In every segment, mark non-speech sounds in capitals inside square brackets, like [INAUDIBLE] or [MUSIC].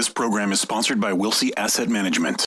This program is sponsored by Wilsey Asset Management.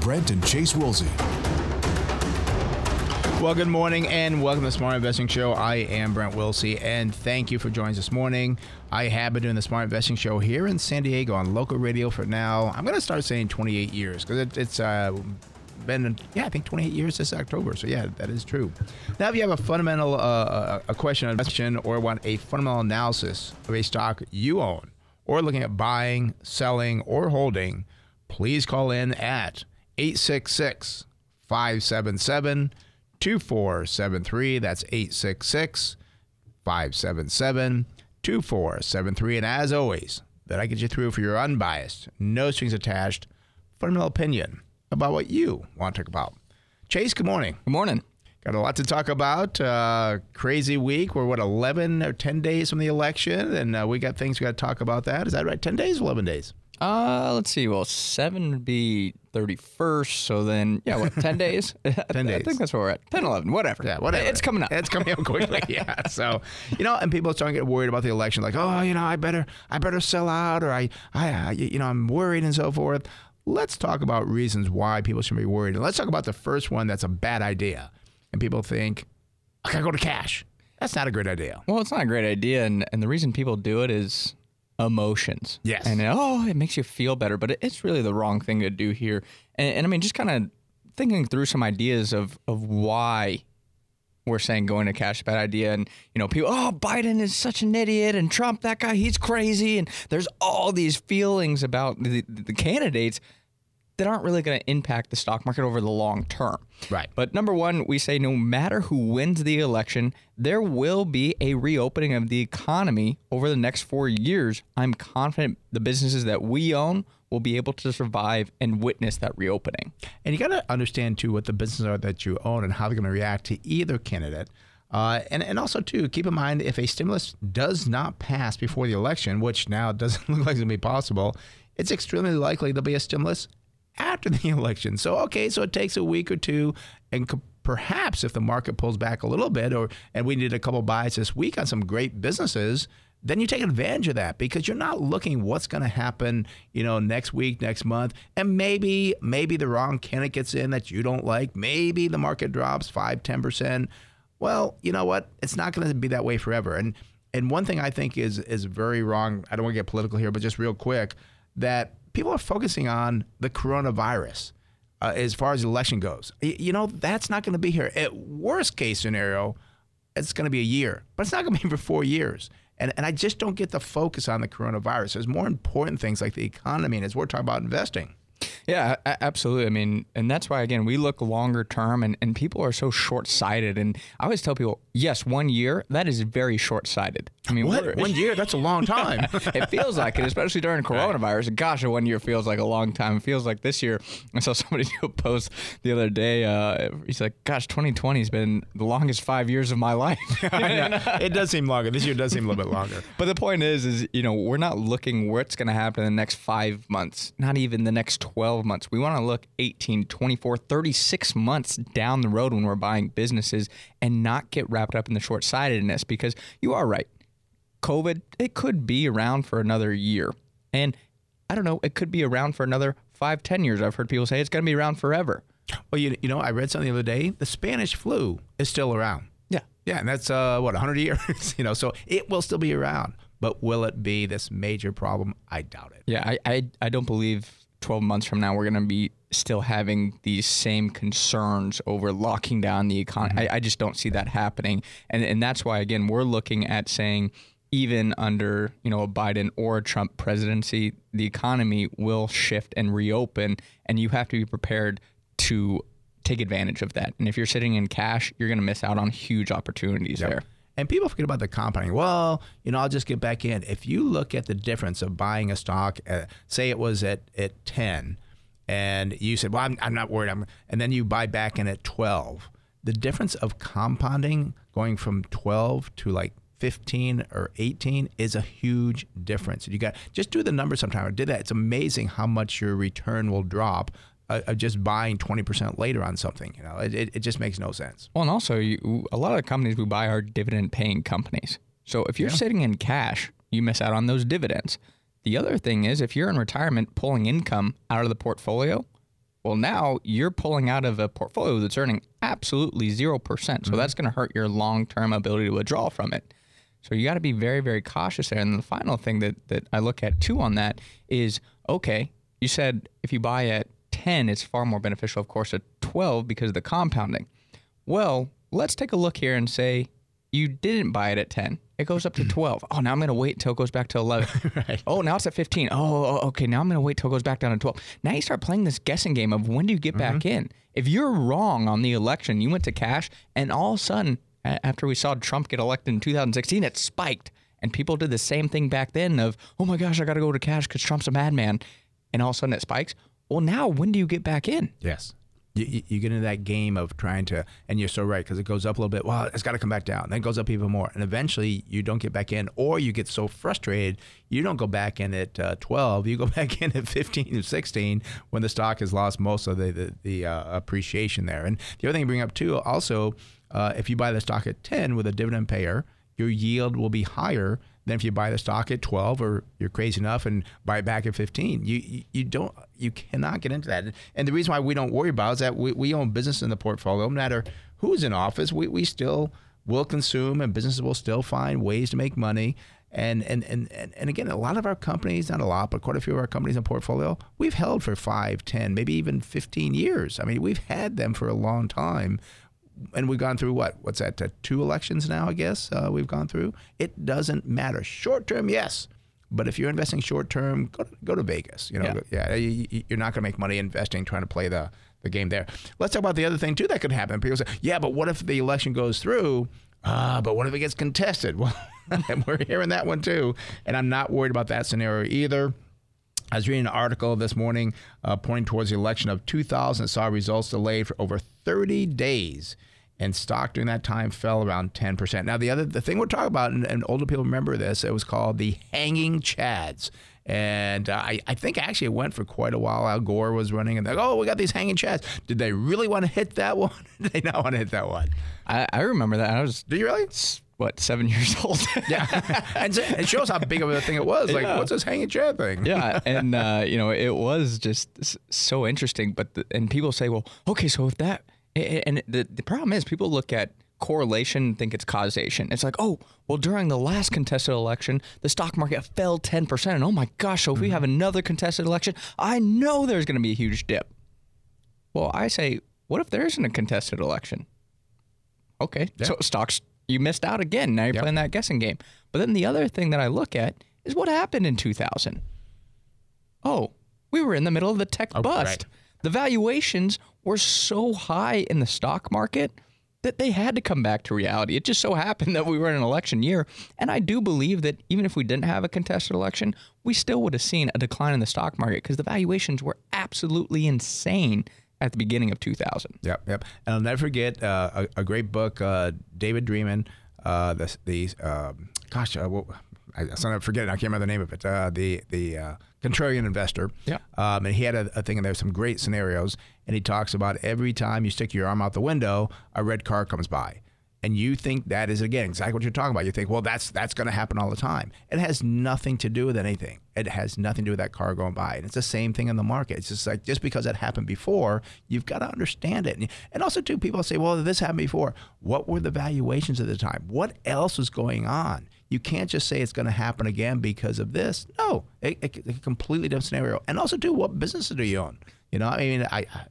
Brent and Chase Wilsey. Well, good morning and welcome to the Smart Investing Show. I am Brent Wilsey and thank you for joining us this morning. I have been doing the Smart Investing Show here in San Diego on local radio for now. I'm going to start saying 28 years because it, it's uh, been, yeah, I think 28 years this October. So, yeah, that is true. Now, if you have a fundamental uh, a question, a question, or want a fundamental analysis of a stock you own, or looking at buying, selling, or holding, please call in at 866 577 2473. That's 866 577 2473. And as always, that I get you through for your unbiased, no strings attached, fundamental opinion about what you want to talk about. Chase, good morning. Good morning. Got a lot to talk about. Uh, crazy week. We're, what, 11 or 10 days from the election? And uh, we got things we got to talk about that. Is that right? 10 days, 11 days? Uh, let's see. Well, seven would be 31st. So then, yeah, what, 10 [LAUGHS] days? 10 days. [LAUGHS] I think that's where we're at. 10, 11, whatever. Yeah, whatever. It's coming up. It's coming up [LAUGHS] quickly. yeah. So, you know, and people starting to get worried about the election, like, oh, you know, I better, I better sell out, or I, I, you know, I'm worried and so forth. Let's talk about reasons why people should be worried, and let's talk about the first one that's a bad idea, and people think, I gotta go to cash. That's not a great idea. Well, it's not a great idea. And, and the reason people do it is emotions. Yes. And oh, it makes you feel better, but it's really the wrong thing to do here. And, and I mean, just kind of thinking through some ideas of, of why we're saying going to cash is a bad idea. And, you know, people, oh, Biden is such an idiot and Trump, that guy, he's crazy. And there's all these feelings about the, the candidates that aren't really going to impact the stock market over the long term. Right. But number one, we say no matter who wins the election, there will be a reopening of the economy over the next four years. I'm confident the businesses that we own will be able to survive and witness that reopening. And you got to understand too what the businesses are that you own and how they're going to react to either candidate. Uh, and, and also, too, keep in mind if a stimulus does not pass before the election, which now [LAUGHS] doesn't look like it's going to be possible, it's extremely likely there'll be a stimulus after the [LAUGHS] election. So, okay, so it takes a week or two, and perhaps if the market pulls back a little bit, or and we need a couple buys this week on some great businesses, then you take advantage of that because you're not looking what's going to happen, you know, next week, next month, and maybe maybe the wrong candidate gets in that you don't like. Maybe the market drops five, ten percent. Well, you know what? It's not going to be that way forever. And and one thing I think is is very wrong. I don't want to get political here, but just real quick, that people are focusing on the coronavirus uh, as far as the election goes. Y- You know, that's not going to be here. At worst case scenario, it's going to be a year, but it's not going [LAUGHS] to be for four years. And, and I just don't get the focus on the coronavirus. There's more important things like the economy, and as we're talking about investing. Yeah, a- absolutely. I mean, and that's why, again, we look longer term and, and people are so short sighted. And I always tell people, yes, one year, that is very short sighted. I mean, One year? That's a long time. [LAUGHS] it feels like it, especially during coronavirus. Gosh, a one year feels like a long time. It feels like this year. I saw somebody [LAUGHS] do a post the other day. Uh, he's like, "Gosh, 2020 has been the longest five years of my life." [LAUGHS] it does seem longer. This year does seem a little bit longer. But the point is, is you know, we're not looking what's going to happen in the next five months, not even the next 12 months. We want to look 18, 24, 36 months down the road when we're buying businesses and not get wrapped up in the short sightedness because you are right. COVID, it could be around for another year. And I don't know, it could be around for another five, ten years. I've heard people say it's going to be around forever. Well, you, you know, I read something the other day. The Spanish flu is still around. Yeah. Yeah, and that's uh, what 100 years. [LAUGHS] you know, so it will still be around. But will it be this major problem? I doubt it. Yeah, I, I, I don't believe 12 months from now we're going to be still having these same concerns over locking down the economy. Mm-hmm. I, I just don't see that happening. And, and that's why, again, we're looking at saying even under you know a Biden or a Trump presidency, the economy will shift and reopen, and you have to be prepared to take advantage of that. And if you're sitting in cash, you're going to miss out on huge opportunities there. And people forget about the compounding. Well, you know, I'll just get back in. If you look at the difference of buying a stock, uh, say it was at, at 10, and you said, well, I'm, I'm not worried. I'm, and then you buy back in at 12. The difference of compounding going from 12 to like 15 or 18 is a huge difference. You got just do the numbers sometime. I did that. It's amazing how much your return will drop of just buying 20% later on something. You know, it, it, it just makes no sense. Well, and also, you, a lot of the companies we buy are dividend paying companies. So if you're sitting in cash, you miss out on those dividends. The other thing is, if you're in retirement pulling income out of the portfolio, well, now you're pulling out of a portfolio that's earning absolutely 0%. So mm-hmm. that's going to hurt your long term ability to withdraw from it. So you got to be very, very cautious there. And the final thing that, that I look at too on that is okay, you said if you buy at 10, it's far more beneficial, of course, at 12 because of the compounding. Well, let's take a look here and say you didn't buy it at 10. It goes up to [CLEARS THROAT] 12. Oh, now I'm going to wait until it goes back to 11. [LAUGHS] Right. Oh, now it's at 15. Oh, oh, oh okay. Now I'm going to wait till it goes back down to 12. Now you start playing this guessing game of when do you get back mm-hmm. in? If you're wrong on the election, you went to cash, and all of a sudden, after we saw Trump get elected in 2016, it spiked. And people did the same thing back then of, oh my gosh, I got to go to cash because Trump's a madman. And all of a sudden it spikes. Well, now when do you get back in? Yes. You, you- get into that game of trying to, and you're so right because it goes up a little bit. Well, it's got to come back down. Then it goes up even more, and eventually you don't get back in, or you get so frustrated you don't go back in at uh, 12. You go [LAUGHS] back in at 15 or 16 when the stock has lost most of the the, the uh, appreciation there. And the other thing you bring up too, also, uh, if you buy the stock at 10 with a dividend payer, your yield will be higher than if you buy the stock at 12 or you're crazy enough and buy it back at 15. You you, don't you cannot get into that. And the reason why we don't worry about is that we, we own business in the portfolio. No matter who's in office, we, we still will consume and businesses will still find ways to make money. And, and, and, and, again, a lot of our companies, not a lot, but quite a few of our companies in portfolio, we've held for five, ten, maybe even 15 years. I mean, we've had them for a long time and we've gone through what? What's that? Uh, two elections now, I guess uh, we've gone through. It doesn't matter. Short term, yes, but if you're investing short term, go to, go to Vegas. You know, Yeah. yeah, you, you're not going to make money investing trying to play the the game there. Let's talk about the other thing too that could happen. People say, yeah, but what if the election goes through? Ah, but what if it gets contested? [LAUGHS] Well, [LAUGHS] we're hearing that one too, and I'm not worried about that scenario either. I was reading an article this morning uh, pointing towards the election of 2000 that saw results delayed for over 30 days. And stock during that time fell around 10%. Now, the other the thing we're talking about, and, and older people remember this, it was called the hanging chads. And uh, I, I think actually it went for quite a while. Al Gore was running, and they're like, oh, we got these hanging chads. Did they really want to hit that [LAUGHS] one? Did they not want to hit that one? I, I remember that. I was, Do you really? what, seven [LAUGHS] years old? [LAUGHS] Yeah. and so- it shows how big of a thing it was. Like, Yeah. what's this hanging chad thing? yeah, and uh, you know it was just so interesting. But the, and people say, well, okay, so if that and the the problem is people look at correlation and think it's causation. It's like, oh, well, during the last contested election, the stock market fell ten percent, and oh my gosh, so if we mm-hmm. have another contested election, I know there's going to be a huge dip. Well, I say, what if there isn't a contested election? Okay, so stocks you missed out again. Now you're Yep. playing that guessing game. But then the other thing that I look at is what happened in 2000. Oh, we were in the middle of the tech Oh, bust. right. The valuations were so high in the stock market that they had to come back to reality. It just so happened that we were in an election year. And I do believe that even if we didn't have a contested election, we still would have seen a decline in the stock market because the valuations were absolutely insane at the beginning of 2000. Yep, yep. And I'll never forget uh, a, a great book, uh, David Dreman, uh, the, the um, gosh, uh, well, I, I started forgetting. I can't remember the name of it. Uh, the the uh, contrarian investor. Yeah. Um, and he had a, a thing, and there's some great scenarios. And he talks about every time you stick your arm out the window, a red car comes by. And you think that is again exactly what you're talking about. You think, well, that's that's going to happen all the time. It has nothing to do with anything. It has nothing to do with that car going by. And it's the same thing in the market. It's just like just because that happened before, you've got to understand it. And, and also, too, people say, well, this happened before. What were the valuations at the time? What else was going on? You can't just say it's going to happen again because of this. No, it, it, a completely different scenario. And also, too, what businesses do you own? You know, I mean, I, I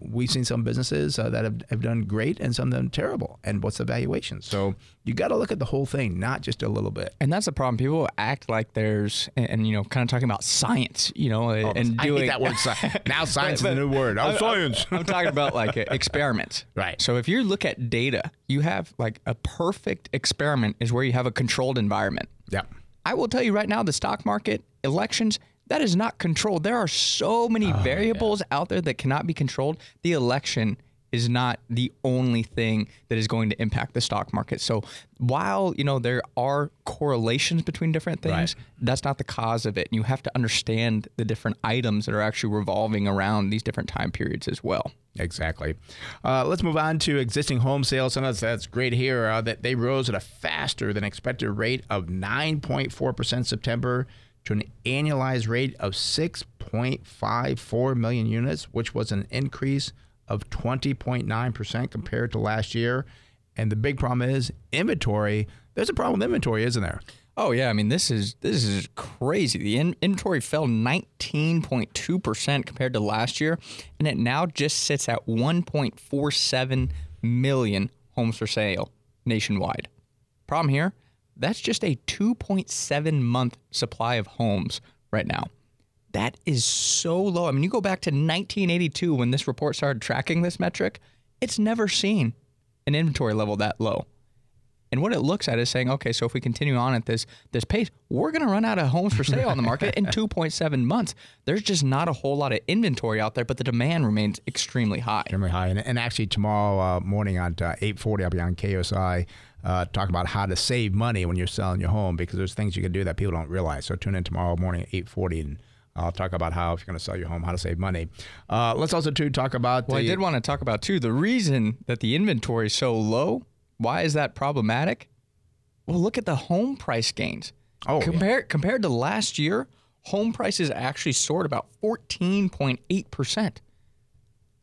we've seen some businesses uh, that have, have done great and some of them terrible. And what's the valuation? So you got to look at the whole thing, not just a little bit. And that's the problem. People act like there's, and, and, you know, kind of talking about science, you know, and I doing that word. sci- [LAUGHS] now science But- is the new word. Oh, I'm- science. I'm, I'm talking about like [LAUGHS] experiments. Right. So if you look at data, you have like a perfect experiment is where you have a controlled environment. yeah. I will tell you right now, the stock market, elections, that is not controlled. There are so many Oh, variables out there that cannot be controlled. The election is not the only thing that is going to impact the stock market. So while, you know, there are correlations between different things, Right. that's not the cause of it. And you have to understand the different items that are actually revolving around these different time periods as well. Exactly. Uh, let's move on to existing home sales. And that's, that's great here uh, that they rose at a faster than expected rate of 9.4% September to an annualized rate of 6.54 million units, which was an increase of 20.9% compared to last year. And the big problem is inventory. There's a problem with inventory, isn't there? Oh yeah, I mean this is this is crazy. The in- inventory fell 19.2 percent compared to last year, and it now just sits at 1.47 million homes for sale nationwide. Problem here, that's just a 2.7 month supply of homes right now. That is so low. I mean, you go back to 1982 when this report started tracking this metric, it's never seen an inventory level that low. And what it looks at is saying, okay, so if we continue on at this this pace, we're going to run out of homes for sale on the market in [LAUGHS] 2.7 months. There's just not a whole lot of inventory out there, but the demand remains extremely high. extremely high. And, and actually, tomorrow uh, morning at uh, 8:40, I'll be on KUSI uh, talking about how to save money when you're selling your home because there's things you can do that people don't realize. So tune in tomorrow morning at 8:40 and. I'll talk about how if you're going to sell your home, how to save money. Uh, let's also too talk about. Well, I did want to talk about too the reason that the inventory is so low. Why is that problematic? Well, look at the home price gains. Oh, yeah. compared compared to last year, home prices actually soared about 14.8 percent.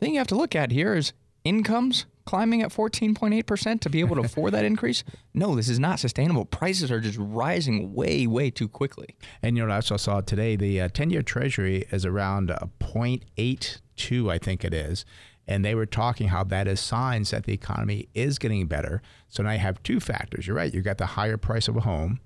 Thing you have to look at here is incomes climbing at 14.8 percent to be able to afford that increase. No, this is not sustainable. Prices are just rising way, way too quickly. And you know, I also saw today the uh, 10-year Treasury is around a 0.82, I think it is, and they were talking how that is signs that the economy is getting better. So now you have two factors. You're right. You've got the higher price of a home,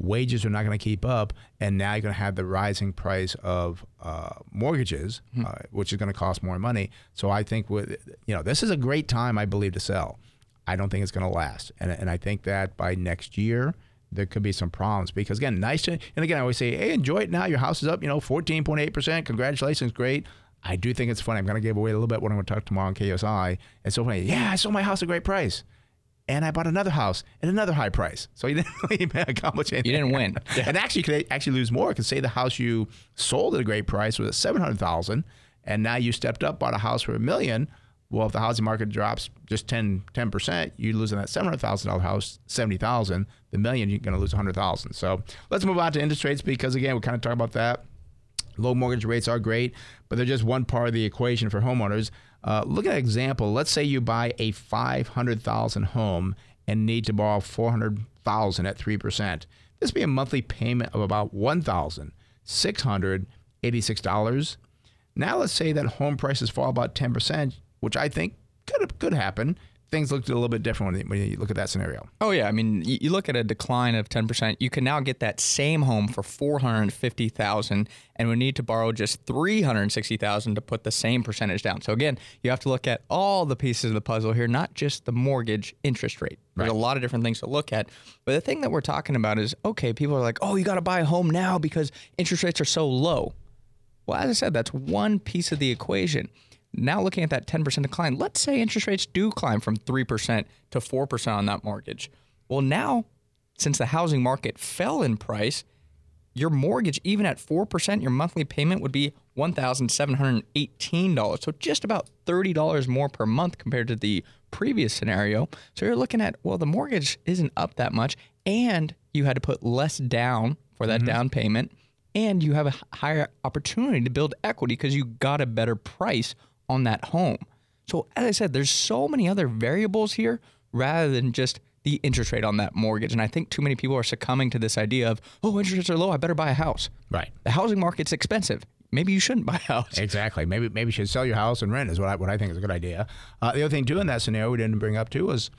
wages are not going to keep up, and now you're going to have the rising price of uh, mortgages, uh, which is going to cost more money. So I think with you know, this is a great time, I believe, to sell. I don't think it's going to last, and and I think that by next year there could be some problems because again, nice to, and again, I always say, hey, enjoy it now. Your house is up, you know, 14.8%. Congratulations, great. I do think it's funny. I'm going to give away a little bit what I'm going to talk tomorrow on KUSI. It's so funny. Yeah, I sold my house at a great price. And I bought another house at another high price. So you [LAUGHS] didn't really accomplish anything. You didn't win. [LAUGHS] And actually, you could actually lose more. Because say the house you sold at a great price was at 700000 and now you stepped up, bought a house for a million. Well, if the housing market drops just 10 percent, you lose in that seven hundred thousand dollar house seventy thousand. The million you're going to lose a hundred thousand. So let's move on to interest rates because again we kind of talk about that. Low mortgage rates are great, but they're just one part of the equation for homeowners. Uh, look at an example. Let's say you buy a five hundred thousand home and need to borrow four hundred thousand at three percent. This would be a monthly payment of about one thousand six hundred eighty-six dollars. Now let's say that home prices fall about ten percent, which I think could could happen. Things look a little bit different when you, when you look at that scenario. Oh yeah, I mean, you, you look at a decline of ten percent. You can now get that same home for four hundred fifty thousand, and we need to borrow just three hundred sixty thousand to put the same percentage down. So again, you have to look at all the pieces of the puzzle here, not just the mortgage interest rate. There's a lot of different things to look at. But the thing that we're talking about is okay. People are like, oh, you got to buy a home now because interest rates are so low. Well, as I said, that's one piece of the equation. Now, looking at that 10% decline, let's say interest rates do climb from 3% to 4% on that mortgage. Well, now, since the housing market fell in price, your mortgage, even at 4%, your monthly payment would be $1,718. So just about $30 more per month compared to the previous scenario. So you're looking at, well, the mortgage isn't up that much, and you had to put less down for that mm-hmm. down payment, and you have a higher opportunity to build equity because you got a better price on that home. So, as I said, there's so many other variables here rather than just the interest rate on that mortgage. And I think too many people are succumbing to this idea of, oh, interest rates are low, I better buy a house. Right. The housing market's expensive. maybe you shouldn't [LAUGHS] buy a house. Exactly. Maybe maybe you should sell your house and rent is what I, what I think is a good idea. Uh, the other thing too in that scenario we didn't bring up too was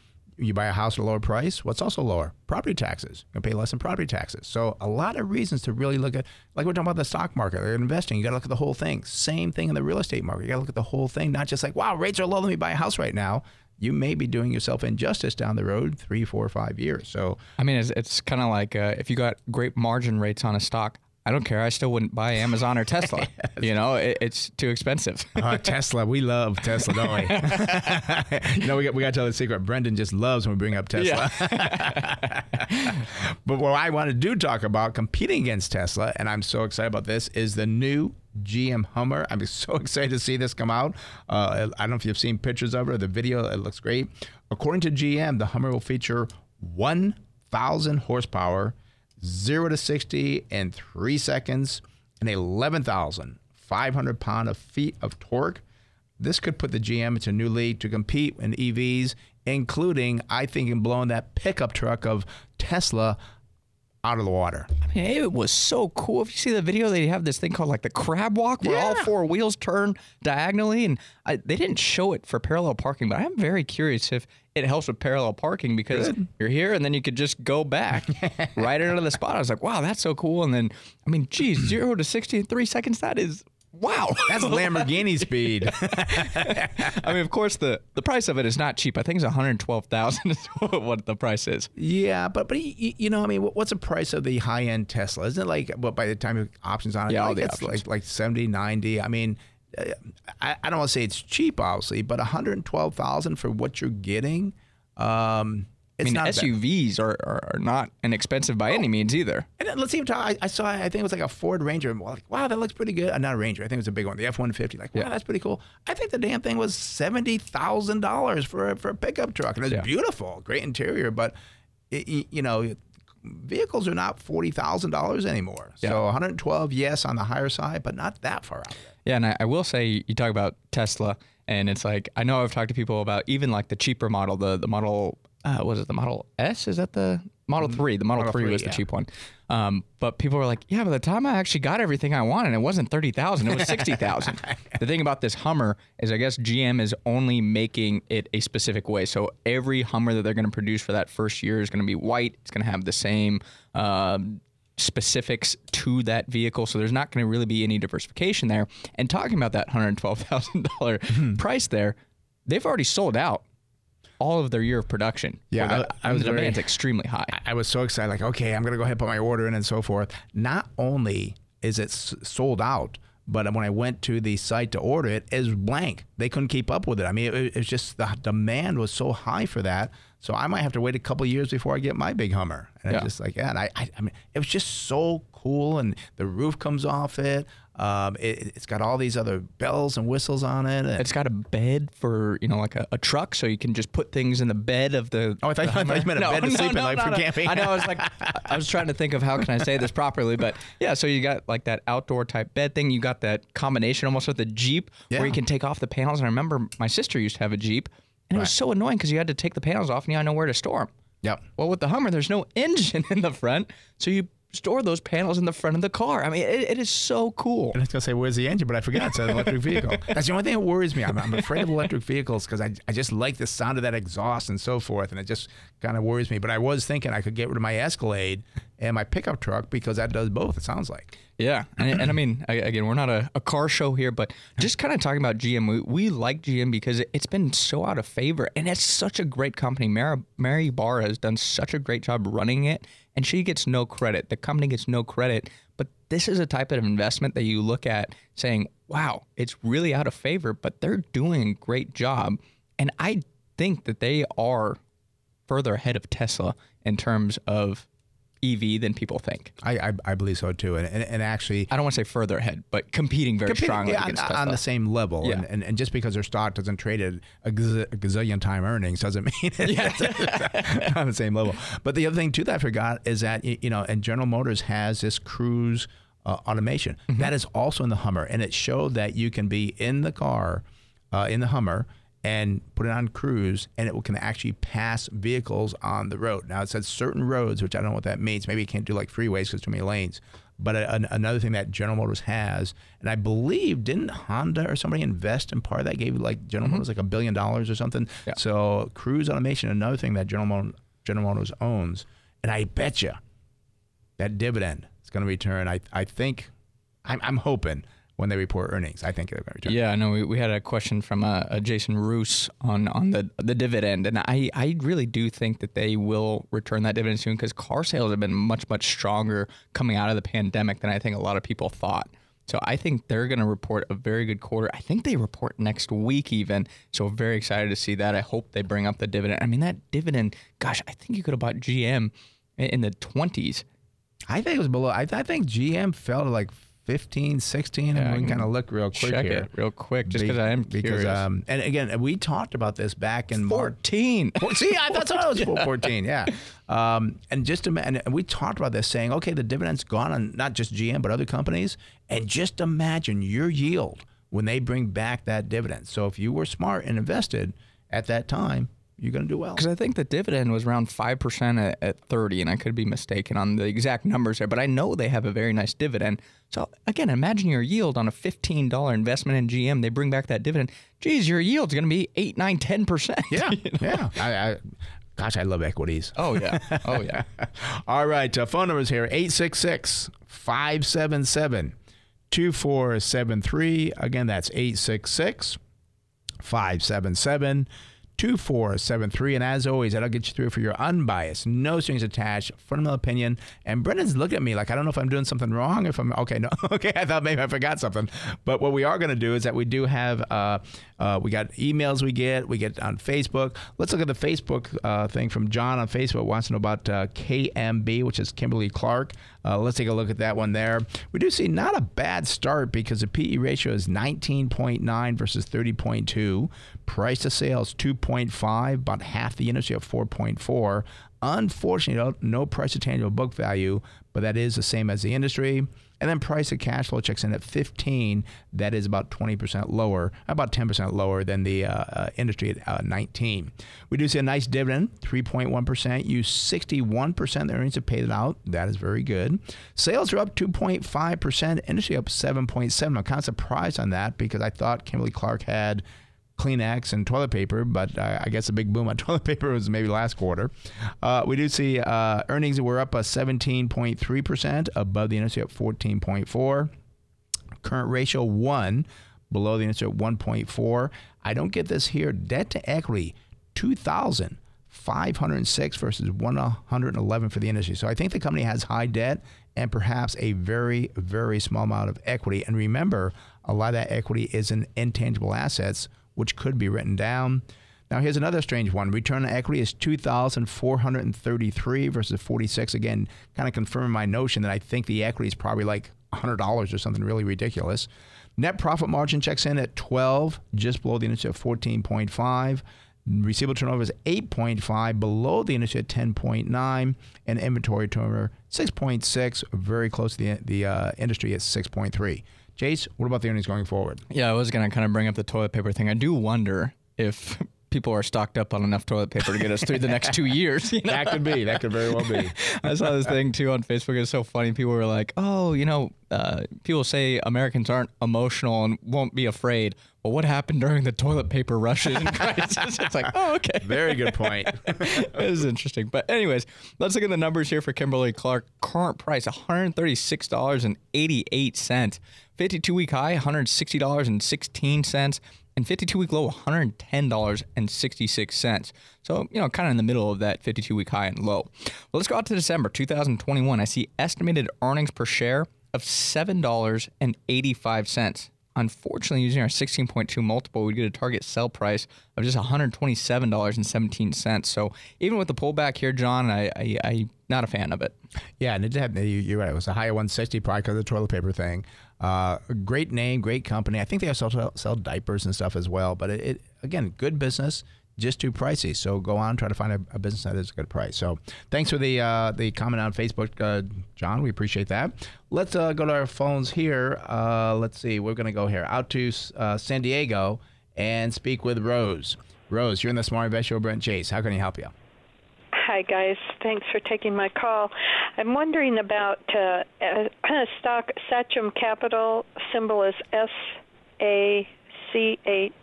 you buy a house at a lower price. What's also lower? Property taxes. You pay less in property taxes. So a lot of reasons to really look at, like we're talking about the stock market or investing. You got to look at the whole thing. Same thing in the real estate market. You got to look at the whole thing, not just like, wow, rates are low. Let me buy a house right now. You may be doing yourself injustice down the road, three, four, five years. So I mean, it's, it's kind of like uh, if you got great margin rates on a stock, I don't care. I still wouldn't buy Amazon or Tesla. [LAUGHS] You know, it, it's too expensive. Uh, Tesla, we love Tesla, don't we? [LAUGHS] you know, we got we got to tell the secret. Brendan just loves when we bring up Tesla. [LAUGHS] but what I want to do talk about competing against Tesla, and I'm so excited about this, is the new GM Hummer. I'm so excited to see this come out. Uh, I don't know if you've seen pictures of it or the video. It looks great. According to GM, the Hummer will feature 1,000 horsepower, zero to 60 in three seconds, and 11,500 pound of feet of torque. This could put the GM into a new league to compete in EVs, including, I think, in blowing that pickup truck of Tesla out of the water. I mean, it was so cool. If you see the video, they have this thing called like the crab walk, where all four wheels turn diagonally, and I, they didn't show it for parallel parking. But I'm very curious if it helps with parallel parking because you're here and then you could just go back [LAUGHS] right into the spot. I was like, wow, that's so cool. And then, I mean, geez, [CLEARS THROAT] zero to sixty in three seconds. That is wow. That's [LAUGHS] Lamborghini speed. [LAUGHS] I mean, of course, the the price of it is not cheap. I think it's one hundred twelve thousand is what the price is. yeah, but but you know, I mean, what's the price of the high end Tesla? Isn't it like what by the time you options on it? Yeah, all like the it's options. like like 70, 90. I mean, I, I don't want to say it's cheap, obviously, but one hundred twelve thousand for what you're getting. Um, I mean, not. SUVs are, are, are not inexpensive by any means either. And then let's talk. I, I saw. I think it was like a Ford Ranger. I'm like, wow, that looks pretty good. Uh, not a Ranger. I think it was a big one. The F one fifty. Like, wow, Yeah. that's pretty cool. I think the damn thing was seventy thousand dollars for a, for a pickup truck, and it's Yeah. beautiful, great interior. But it, you know, vehicles are not forty thousand dollars anymore. Yeah. So one hundred twelve, yes, on the higher side, but not that far out. Yeah, and I, I will say you talk about Tesla, and it's like I know I've talked to people about even like the cheaper model, the the model, uh, what is it, the Model S? Is that the Model Three? The Model, Model Three 3, was yeah. the cheap one. Um, but people were like, yeah, by the time I actually got everything I wanted, it wasn't thirty thousand; it was sixty thousand. [LAUGHS] the thing about this Hummer is, I guess GM is only making it a specific way. So every Hummer that they're going to produce for that first year is going to be white. It's going to have the same. Um, specifics to that vehicle, so there's not going to really be any diversification there. And talking about that hundred twelve thousand dollar Hmm. price there, they've already sold out all of their year of production. Yeah, that. I- I was very- demand's extremely high. I was so excited, like, okay, I'm gonna go ahead and put my order in and so forth. Not only is it s- sold out, but when I went to the site to order it, it was blank. They couldn't keep up with it. I mean, it, it was just the demand was so high for that. So I might have to wait a couple years before I get my big Hummer. And Yeah. it's just like, yeah, and I, I, I mean, it was just so cool, and the roof comes off it. Um, it, it's got all these other bells and whistles on it. and- It's got a bed for you know like a, a truck, so you can just put things in the bed of the. Oh, I thought- I thought you meant a [LAUGHS] bed to sleep in, like, for no. camping. I know. I was like, I was trying to think of how can I say this properly, but yeah. So you got like that outdoor type bed thing. You got that combination almost with a Jeep Yeah. where you can take off the panels. And I remember my sister used to have a Jeep, and it was so annoying because you had to take the panels off and you had nowhere to store them. Yep. Well, with the Hummer, there's no [LAUGHS] engine in the front, so you store those panels in the front of the car. I mean, it, it is so cool. I was gonna say, where's the engine? But I forgot it's an electric vehicle. [LAUGHS] That's the only thing that worries me. I'm, I'm afraid of electric vehicles because I, I just like the sound of that exhaust and so forth, and it just kind of worries me. But I was thinking I could get rid of my Escalade and my pickup truck because that does both. It sounds like. Yeah, and, and I mean, again, we're not a, a car show here, but just kind of talking about GM, we, we like GM because it, it's been so out of favor, and it's such a great company. Mary, Mary Barr has done such a great job running it, and she gets no credit. The company gets no credit, but this is a type of investment that you look at saying, "Wow, it's really out of favor," but they're doing a great job, and I think that they are further ahead of Tesla in terms of EV than people think. I, I, I believe so too, and, and, and actually. I don't want to say further ahead, but competing very competing- strongly yeah, against on, Tesla. on the same level, Yeah. and, and, and just because their stock doesn't trade at a, gaz- a gazillion time earnings doesn't [LAUGHS] mean it's [LAUGHS] on the same level. But the other thing too that I forgot is that you know, and General Motors has this cruise uh, automation Mm-hmm. that is also in the Hummer, and it showed that you can be in the car, uh, in the Hummer. And put it on cruise, and it can actually pass vehicles on the road. Now it says certain roads, which I don't know what that means. Maybe you can't do like freeways because too many lanes. But a, an, another thing that General Motors has, and I believe didn't Honda or somebody invest in part of that? Gave like General mm-hmm. Motors like a billion dollars or something. Yeah. So cruise automation, another thing that General Motors, General Motors owns, and I bet you that dividend is going to return. I I think, I'm, I'm hoping when they report earnings, I think they're going to return. Yeah, no, we, we had a question from uh, uh, Jason Roos on on the the dividend, and I I really do think that they will return that dividend soon because car sales have been much much stronger coming out of the pandemic than I think a lot of people thought. So I think they're going to report a very good quarter. I think they report next week even. So very excited to see that. I hope they bring up the dividend. I mean that dividend, gosh, I think you could have bought GM in the 20s. I think it was below. I, I think GM fell to like 15, 16, Yeah, and we can kind of look real quick Check here. it real quick, just because I am because um and again we talked about this back in March. 14. Well, See, I thought so. I was [LAUGHS] 14. Yeah. Um, and just ima- and we talked about this, saying, okay, the dividend's gone on not just GM but other companies, and just imagine your yield when they bring back that dividend. So if you were smart and invested at that time, you're going to do well. Because I think the dividend was around 5% at, at 30, and I could be mistaken on the exact numbers there, but I know they have a very nice dividend. So, again, imagine your yield on a $15 investment in GM. They bring back that dividend. Geez, your yield's going to be 8, 9, 10%. Yeah, [LAUGHS] yeah. I, I, gosh, I love equities. Oh, yeah. Oh, yeah. [LAUGHS] All right, uh, phone numbers here 866 577 2473. Again, that's 866 577 2473. And as always, that'll get you through for your unbiased, no strings attached, fundamental opinion. And Brendan's looking at me like, I don't know if I'm doing something wrong, if I'm okay. No, [LAUGHS] okay. I thought maybe I forgot something. But what we are going to do is that we do have, uh, uh, we got emails we get, we get on Facebook. Let's look at the Facebook uh, thing from John on Facebook. Wants to know about uh, KMB, which is Kimberly Clark. Uh, let's take a look at that one there. We do see not a bad start because the PE ratio is 19.9 versus 30.2. Price to sales 2.5, about half the industry at 4.4. Unfortunately, no price to tangible book value, but that is the same as the industry. And then price of cash flow checks in at 15. That is about 20% lower, about 10% lower than the uh, uh, industry at uh, 19. We do see a nice dividend, 3.1%. Use 61% of the earnings to pay it out. That is very good. Sales are up 2.5%. Industry up 7.7. I'm kind of surprised on that because I thought Kimberly Clark had Kleenex and toilet paper, but I guess the big boom on [LAUGHS] toilet paper was maybe last quarter. Uh, we do see uh, earnings were up a 17.3%, above the industry at 14.4. Current ratio one, below the industry at 1.4. I don't get this here. Debt to equity, 2,506 versus 111 for the industry. So I think the company has high debt and perhaps a very, very small amount of equity. And remember, a lot of that equity is in intangible assets, which could be written down. Now, here's another strange one. Return on equity is 2,433 versus 46. Again, kind of confirming my notion that I think the equity is probably like $100 or something really ridiculous. Net profit margin checks in at 12, just below the industry at 14.5. Receivable turnover is 8.5, below the industry at 10.9, and inventory turnover 6.6, very close to the the uh, industry at 6.3. Chase, what about the earnings going forward? Yeah, I was going to kind of bring up the toilet paper thing. I do wonder if [LAUGHS] people are stocked up on enough toilet paper to get us through the next two years. You know? That could be. That could very well be. [LAUGHS] I saw this thing too on Facebook. It's so funny. People were like, "Oh, you know, uh, people say Americans aren't emotional and won't be afraid. Well, what happened during the toilet paper rushes and [LAUGHS] crisis?" it's like, oh, okay. Very good point. it is interesting. But anyways, let's look at the numbers here for Kimberly Clark. Current price $136.88. 52 week high $160.16 and 52 week low $110.66. So, you know, kind of in the middle of that 52 week high and low. Well, let's go out to December 2021. I see estimated earnings per share of $7.85. Unfortunately, using our 16.2 multiple, we'd get a target sell price of just $127.17. So even with the pullback here, John, I, I, I not a fan of it. Yeah, and it had, you- you're right. It was a higher 160 probably because of the toilet paper thing. Uh, great name, great company. I think they also sell, diapers and stuff as well. But it, it again, good business, just too pricey. So go on, try to find a, a business that is a good price. So thanks for the uh, the comment on Facebook, uh, John. We appreciate that. Let's uh, go to our phones here. Uh, let's see. We're going to go here out to uh, San Diego and speak with Rose. Rose, you're in the Smart Invest Show, Brent Chase. How can I help you? Hi, guys. Thanks for taking my call. I'm wondering about uh, a [CLEARS THROAT] stock Sachem Capital. Symbol is S A C H.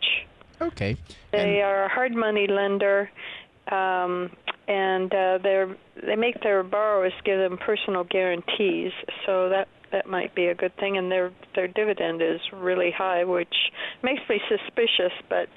Okay. They And- are a hard money lender, um, and uh, they're they make their borrowers give them personal guarantees. So that that might be a good thing. And their their dividend is really high, which makes me suspicious. But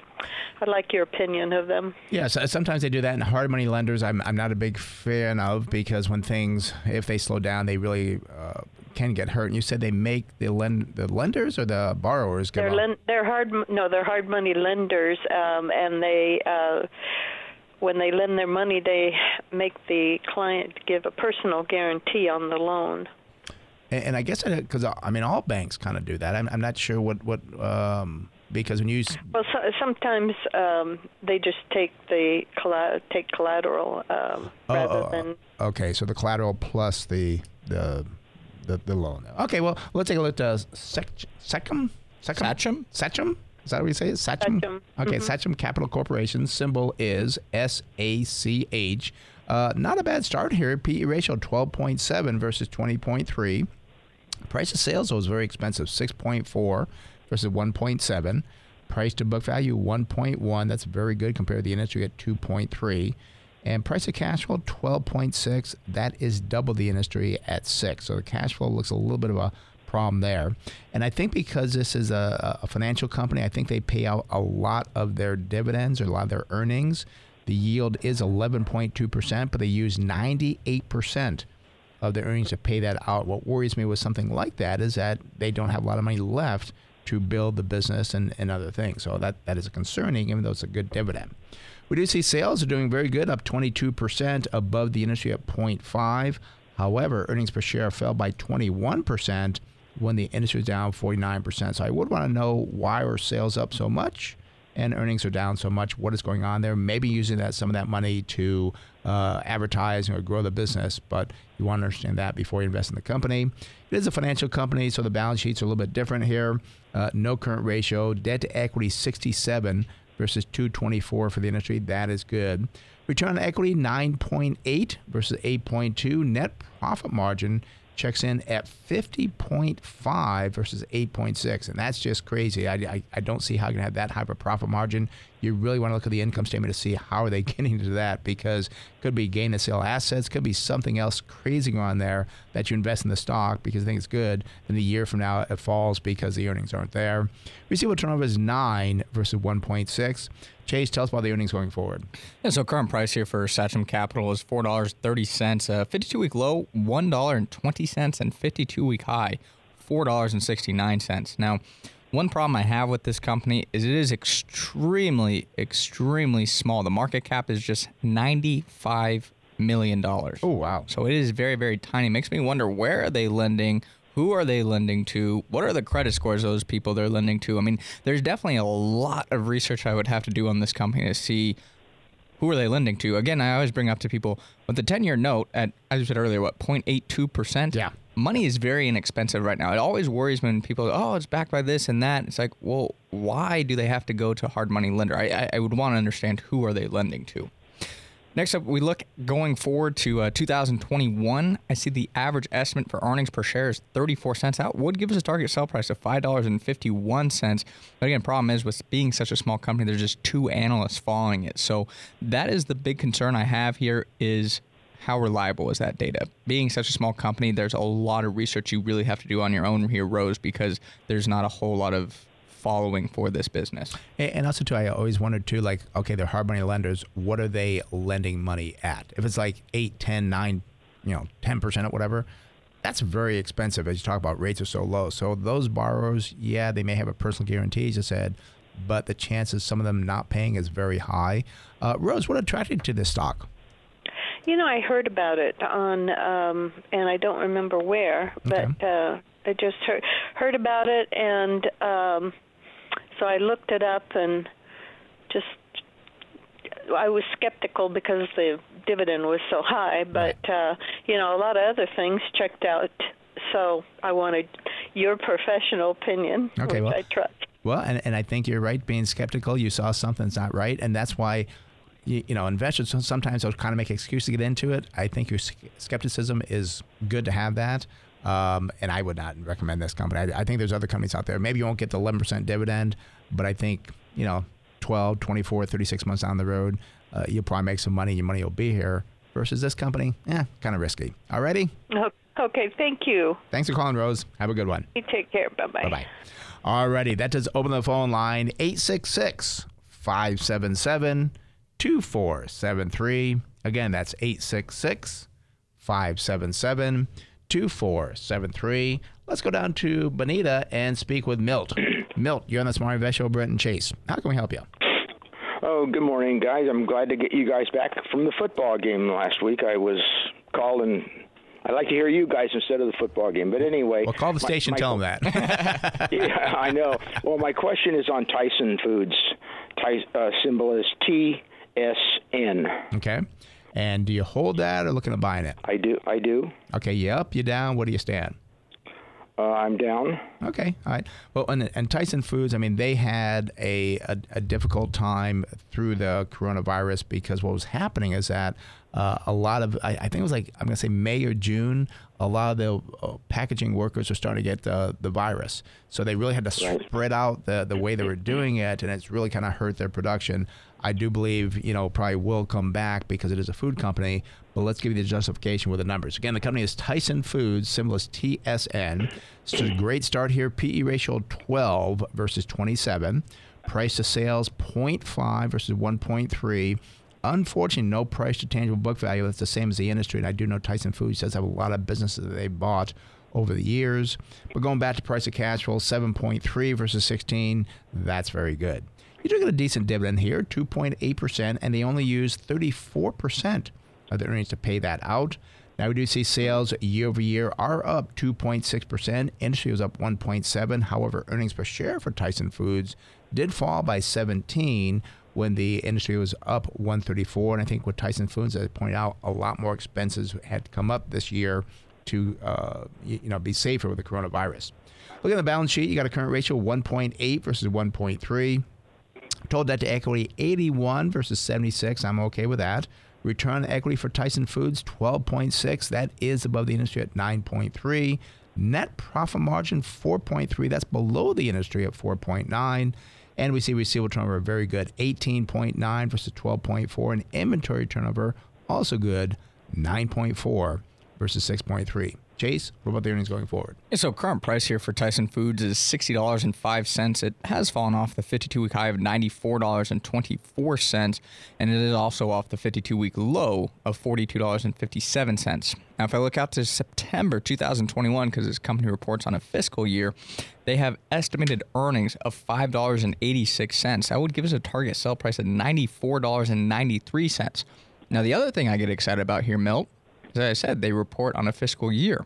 I'd like your opinion of them. Yeah, so sometimes they do that. And hard money lenders, I'm, I'm not a big fan of because when things, if they slow down, they really uh, can get hurt. And you said they make the lend the lenders or the borrowers give They're len- they're hard no they're hard money lenders, um, and they. Uh, when they lend their money, they make the client give a personal guarantee on the loan. And, and I guess because I, mean all banks kind of do that. I'm, I'm not sure what what um, because when you s- Well, so, sometimes um, they just take the colla- take collateral um, Oh, rather oh, oh. than. okay, so the collateral plus the the the, the loan. Okay, well let's take a look at Sec, Secum Secum Sachem? Sachem. Is that what you say? Sachem. Sachem. Okay, Sachem Capital Corporation symbol is S A C H. Uh, not a bad start here. PE ratio 12.7 versus 20.3. Price of sales was very expensive, 6.4 versus 1.7. Price to book value 1.1. That's very good compared to the industry at 2.3. And price of cash flow 12.6. That is double the industry at 6. So the cash flow looks a little bit of a problem there. And I think because this is a, a financial company, I think they pay out a lot of their dividends or a lot of their earnings. The yield is 11.2%, but they use 98% of their earnings to pay that out. What worries me with something like that is that they don't have a lot of money left to build the business and, and other things. So that, that is concerning, even though it's a good dividend. We do see sales are doing very good, up 22% above the industry at 0.5. However, earnings per share fell by 21% when the industry was down 49%. So I would want to know why are sales up so much and earnings are down so much. What is going on there? Maybe using that some of that money to uh, advertise or grow the business, but you want to understand that before you invest in the company. It is a financial company, so the balance sheets are a little bit different here. Uh, no current ratio, debt to equity 67 versus 224 for the industry. That is good. Return on equity 9.8 versus 8.2. Net profit margin checks in at 50.5 versus 8.6 and that's just crazy. I, I, I don't see how you can have that high of a profit margin. You really want to look at the income statement to see how are they [LAUGHS] getting to that because could be gain to sale assets could be something else crazy on there that you invest in the stock because you think it's good then a year from now it falls because the earnings aren't there. Receivable turnover is 9 versus 1.6 chase tell us about the earnings going forward Yeah, so current price here for Sachem Capital is four dollars thirty cents. Uh, Fifty-two week low, one dollar and twenty cents, and fifty-two week high, four dollars and sixty-nine cents. Now, one problem I have with this company is it is extremely, extremely small. The market cap is just ninety-five million dollars. oh wow So it is very, very tiny. Makes me wonder where are they lending? Who are they lending to? What are the credit scores of those people they're lending to? I mean, there's definitely a lot of research I would have to do on this company to see who are they lending to. Again, I always bring up to people with the 10 year note at, as you said earlier, what, 0.82%? Yeah. Money is very inexpensive right now. It always worries me when people, oh, it's backed by this and that. It's like, well, why do they have to go to a hard money lender? I, I, I would want to understand who are they lending to. Next up, we look going forward to uh, 2021. I see the average estimate for earnings per share is 34 cents out. Would give us a target sell price of $5.51. But again, problem is with being such a small company, there's just two analysts following it. So that is the big concern I have here is how reliable is that data? Being such a small company, there's a lot of research you really have to do on your own here, Rose, because there's not a whole lot of following for this business. And and also too, I always wondered too, like, okay, they're hard money lenders. What are they lending money at? If it's like 8, 10, 9, you know, 10% or whatever, that's very expensive as you talk about rates are so low. So those borrowers, yeah, they may have a personal guarantee, as you said, but the chances some of them not paying is very high. Uh, Rose, what attracted you to this stock? You know, I heard about it on, um, and I don't remember where, but uh, I just heard heard about it, and um, so I looked it up and just I was skeptical because the dividend was so high, but uh, you know, a lot of other things checked out. So I wanted your professional opinion, Okay, which well- I trust. Well, and, and I think you're right being skeptical. You saw something's not right. And that's why you, you know, investors sometimes they'll kind of make excuses to get into it. I think your skepticism is good to have that. Um, and I would not recommend this company. I, I, think there's other companies out there. Maybe you won't get the 11% dividend, but I think, you know, 12, 24, 36 months down the road, uh, you'll probably make some money. Your money will be here. Versus this company, yeah, kind of risky. Alrighty? Okay, thank you. Thanks for calling, Rose. Have a good one. You take care. Bye bye. Bye bye. Alrighty, that does open the phone line 866 577 2473. Again, that's 866 577 2473. Let's go down to Bonita and speak with Milt. Milt, you're on the Smart Invest Show, Brent and Chase. How can we help you? Oh, good morning, guys. I'm glad to get you guys back from the football game last week. I was calling. I'd like to hear you guys instead of the football game. But anyway, well, call the station, my, tell them that. [LAUGHS] yeah, I know. Well, my question is on Tyson Foods. Ty, uh, symbol is TSN. Okay. And do you hold that or looking at buying it? I do. I do. Okay. You up? You down? what do you stand? Uh, I'm down. Okay, all right. Well, and, and Tyson Foods, I mean, they had a, a, a, difficult time through the coronavirus because what was happening is that uh, a lot of, I, I, think it was like, I'm going to say May or June, a lot of the uh, packaging workers were starting to get the, the virus. So they really had to right. spread out the, the way they were doing it, and it's really kind of hurt their production. I do believe, you know, probably will come back because it is a food company, but let's give you the justification with the numbers. Again, the company is Tyson Foods, symbol is TSN. It's a great start here. PE ratio 12 versus 27. Price to sales 0.5 versus 1.3. Unfortunately, no price to tangible book value. That's the same as the industry. And I do know Tyson Foods does have a lot of businesses that they bought over the years. But going back to price of cash flow, 7.3 versus 16, that's very good. You do get a decent dividend here, 2.8%, and they only use 34% of the earnings to pay that out. Now we do see sales year over year are up 2.6%. Industry was up 1.7. However, earnings per share for Tyson Foods did fall by 17 when the industry was up 134. And I think with Tyson Foods, as I pointed out, a lot more expenses had to come up this year to uh, you know be safer with the coronavirus. Look at the balance sheet. You got a current ratio of 1.8 versus 1.3. Total that to equity 81 versus 76. I'm okay with that. Return equity for Tyson Foods 12.6. That is above the industry at 9.3. Net profit margin 4.3. That's below the industry at 4.9. And we see receivable turnover very good, 18.9 versus 12.4. And inventory turnover also good, 9.4 versus 6.3. Chase, what about the earnings going forward? So current price here for Tyson Foods is sixty dollars and five cents. It has fallen off the fifty-two week high of ninety-four dollars and twenty-four cents, and it is also off the fifty-two week low of forty-two dollars and fifty-seven cents. Now, if I look out to September 2021, because this company reports on a fiscal year, they have estimated earnings of five dollars and eighty-six cents. That would give us a target sell price of ninety-four dollars and ninety-three cents. Now, the other thing I get excited about here, Milt, as I said, they report on a fiscal year.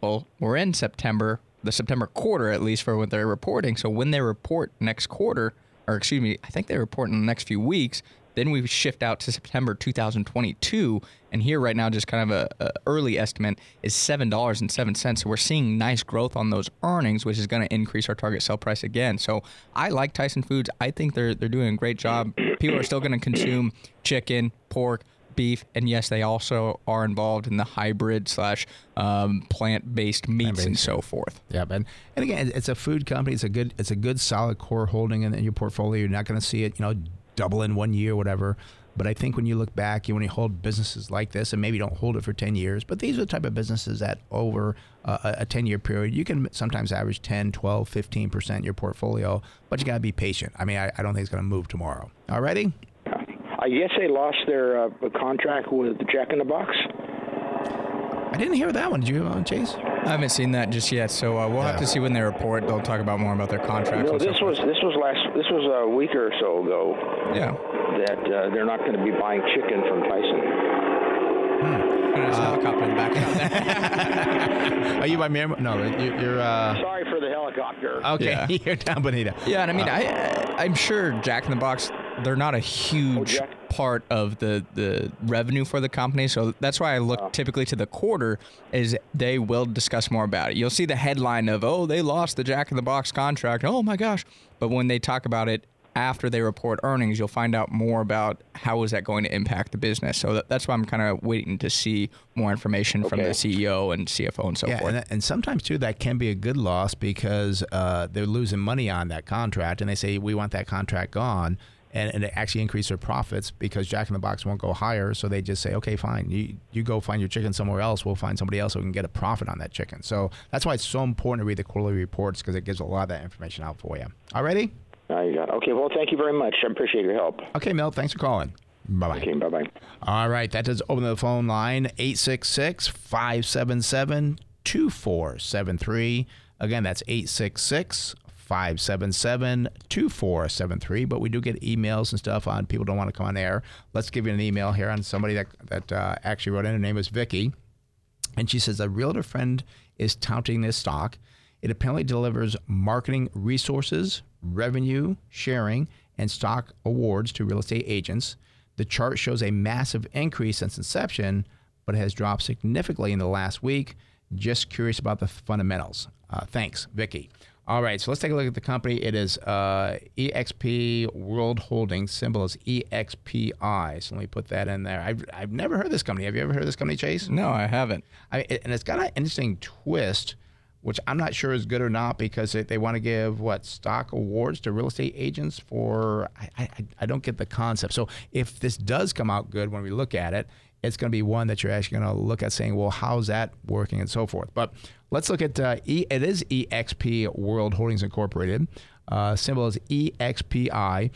Well, we're in September, the September quarter at least for what they're reporting. So when they report next quarter, or excuse me, I think they report in the next few weeks. Then we shift out to September 2022, and here right now, just kind of a, a early estimate is seven dollars and seven cents. So we're seeing nice growth on those earnings, which is going to increase our target sell price again. So I like Tyson Foods. I think they're they're doing a great job. People are still going to consume chicken, pork, beef, and yes, they also are involved in the hybrid slash um, plant based meats plant-based. and so forth. Yeah, and and again, it's a food company. It's a good it's a good solid core holding in, in your portfolio. You're not going to see it, you know, double in one year, or whatever. But I think when you look back, you when you hold businesses like this, and maybe don't hold it for 10 years, but these are the type of businesses that over uh, a 10 year period, you can sometimes average 10, 12, 15% your portfolio, but you got to be patient. I mean, I, I don't think it's going to move tomorrow. All righty? I guess they lost their uh, contract with Jack in the Box. I didn't hear that one. Did you, uh, Chase? I haven't seen that just yet, so uh, we'll yeah. have to see when they report. They'll talk about more about their contracts. No, this so was this was last this was a week or so ago. Yeah. That uh, they're not going to be buying chicken from Tyson. Hmm. There's a helicopter in the background. [LAUGHS] Are you by Mir? No, you're. Uh... Sorry for the helicopter. Okay, yeah. [LAUGHS] you're down Bonita. Yeah, and I mean, uh, I I'm sure Jack in the Box they're not a huge oh, part of the the revenue for the company. So that's why I look typically to the quarter is they will discuss more about it. You'll see the headline of oh they lost the Jack in the Box contract. Oh my gosh! But when they talk about it after they report earnings, you'll find out more about how is that going to impact the business. So that, that's why I'm kind of waiting to see more information from the CEO and CFO and so yeah, forth. And, and sometimes too that can be a good loss because uh, they're losing money on that contract, and they say we want that contract gone. And, and it actually increase their profits because Jack in the Box won't go higher. So they just say, okay, fine, you, you go find your chicken somewhere else. We'll find somebody else who can get a profit on that chicken. So that's why it's so important to read the quarterly reports because it gives a lot of that information out for you. All righty? okay, well, thank you very much. I appreciate your help. Okay, Mel, thanks for calling. Bye bye. Okay, bye bye. All right, that does open the phone line 866 577 2473. Again, that's 866 577 2473. But we do get emails and stuff on people don't want to come on air. Let's give you an email here on somebody that, that uh, actually wrote in. Her name is Vicky. And she says, A realtor friend is touting this stock. It apparently delivers marketing resources, revenue sharing, and stock awards to real estate agents. The chart shows a massive increase since inception, but it has dropped significantly in the last week. Just curious about the fundamentals. Uh, thanks, Vicky. All right, so let's take a look at the company. It is uh, EXP World Holdings. Symbol is EXPI. So let me put that in there. I've, I've never heard of this company. Have you ever heard of this company, Chase? No, I haven't. I, and it's got an interesting twist, which I'm not sure is good or not because they, they want to give what stock awards to real estate agents for. I, I, I don't get the concept. So if this does come out good when we look at it, it's going to be one that you're actually going to look at saying, well, how's that working and so forth. But let's look at uh, e, it is EXP World Holdings Incorporated. Uh, symbol is EXPI.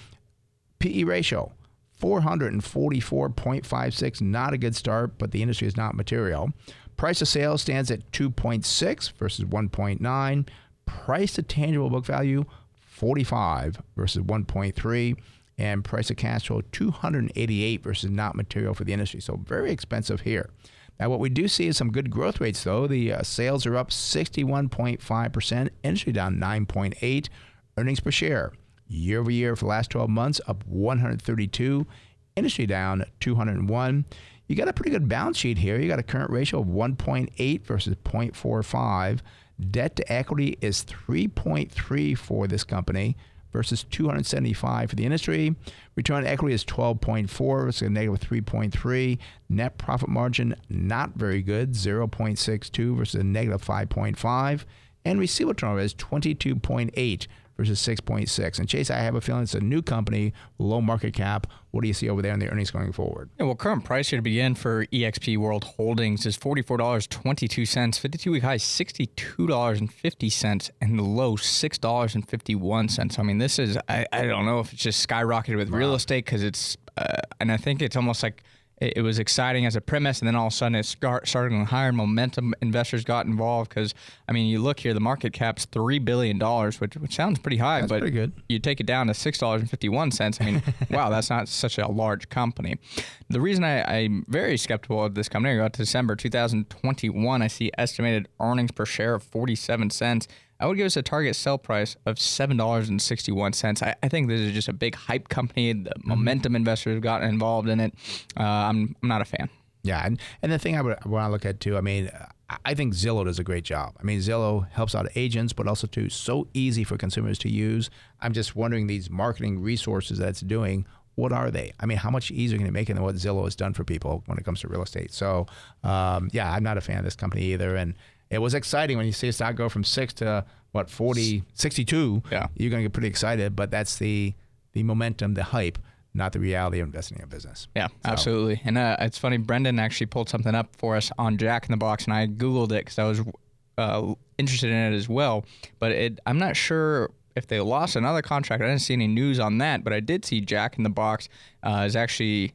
PE ratio 444.56. Not a good start, but the industry is not material. Price of sales stands at 2.6 versus 1.9. Price to tangible book value 45 versus 1.3 and price of cash flow 288 versus not material for the industry. So very expensive here. Now, what we do see is some good growth rates, though. The uh, sales are up 61.5%, industry down 9.8, earnings per share year over year for the last 12 months up 132, industry down 201. You got a pretty good balance sheet here. You got a current ratio of 1.8 versus 0.45. Debt to equity is 3.3 for this company versus 275 for the industry. Return on equity is 12.4 versus a negative 3.3. Net profit margin not very good, 0.62 versus a negative 5.5. And receivable turnover is 22.8 versus 6.6. And Chase, I have a feeling it's a new company, low market cap. What do you see over there in the earnings going forward? Yeah, well, current price here to begin for EXP World Holdings is $44.22. 52 week high, $62.50, and the low, $6.51. I mean, this is, I, I don't know if it's just skyrocketed with wow. real estate because it's, uh, and I think it's almost like, it, was exciting as a premise, and then all of a sudden it started going higher. Momentum investors got involved because I mean, you look here, the market cap's three billion dollars, which which sounds pretty high, that's but pretty good. you take it down to six dollars and fifty one cents. I mean, [LAUGHS] wow, that's not such a large company. The reason I, I'm very skeptical of this company, I got to December 2021, I see estimated earnings per share of 47 cents. I would give us a target sell price of seven dollars and sixty one cents. I, I, think this is just a big hype company. The mm-hmm. momentum investors have gotten involved in it. Uh, I'm I'm not a fan. Yeah, and, and the thing I would want to look at too. I mean, I think Zillow does a great job. I mean, Zillow helps out agents, but also too so easy for consumers to use. I'm just wondering these marketing resources that it's doing. What are they? I mean, how much easier can it make it than what Zillow has done for people when it comes to real estate? So, um, yeah, I'm not a fan of this company either. And it was exciting when you see a stock go from six to what 40, 62. Yeah, you're going to get pretty excited. But that's the the momentum, the hype, not the reality of investing in a business. Yeah, so. absolutely. And uh, it's funny, Brendan actually pulled something up for us on Jack in the Box, and I googled it because I was uh, interested in it as well. But it, I'm not sure if they lost another contract. I didn't see any news on that, but I did see Jack in the Box uh, is actually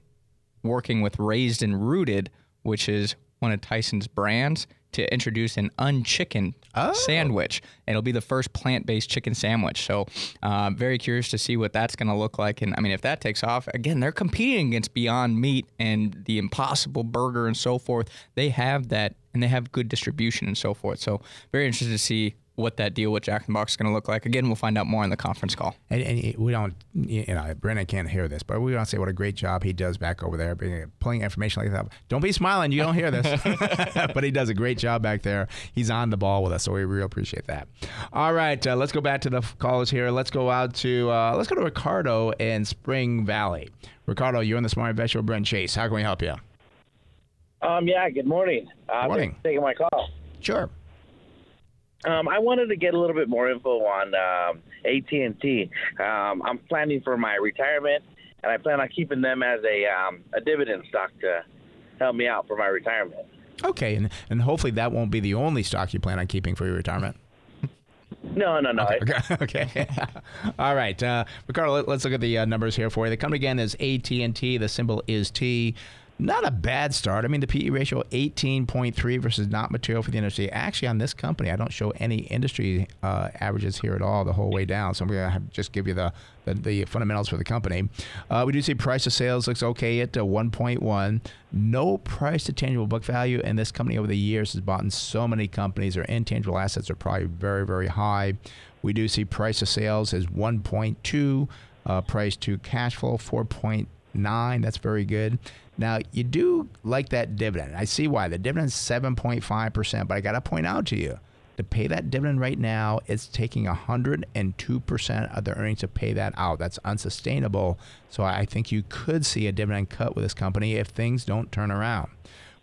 working with Raised and Rooted, which is one of Tyson's brands to introduce an unchicken oh. sandwich. It'll be the first plant-based chicken sandwich. So, uh, very curious to see what that's going to look like. And I mean, if that takes off, again, they're competing against Beyond Meat and the Impossible Burger and so forth. They have that, and they have good distribution and so forth. So, very interested to see what that deal with Jack in the Box is going to look like. Again, we'll find out more in the conference call. And, and we don't, you know, Brennan can't hear this, but we want to say what a great job he does back over there, pulling information like that. Don't be smiling, you don't hear this, [LAUGHS] [LAUGHS] but he does a great job back there. He's on the ball with us, so we really appreciate that. All right, uh, let's go back to the callers here. Let's go out to uh, let's go to Ricardo in Spring Valley. Ricardo, you're on the Smart Investor with Brent Chase. How can we help you? Um, yeah. Good morning. Uh, morning. Taking my call. Sure. Um, I wanted to get a little bit more info on um, AT&T. Um, I'm planning for my retirement, and I plan on keeping them as a um, a dividend stock to help me out for my retirement. Okay, and and hopefully that won't be the only stock you plan on keeping for your retirement. No, no, no. Okay. okay. [LAUGHS] [LAUGHS] All right, uh, Ricardo. Let, us look at the uh, numbers here for you. The company again is AT and T. The symbol is T not a bad start. I mean, the PE ratio 18.3 versus not material for the industry. Actually, on this company, I don't show any industry uh, averages here at all the whole way down. So I'm going to just give you the, the, the, fundamentals for the company. Uh, we do see price to sales looks okay at uh, 1.1. No price to tangible book value. And this company over the years has bought in so many companies. Their intangible assets are probably very, very high. We do see price to sales as 1.2. Uh, price to cash flow 4.9. That's very good. Now, you do like that dividend. I see why. The dividend's 7.5%, but I got to point out to you to pay that dividend right now, it's taking 102% of the earnings to pay that out. That's unsustainable. So I think you could see a dividend cut with this company if things don't turn around.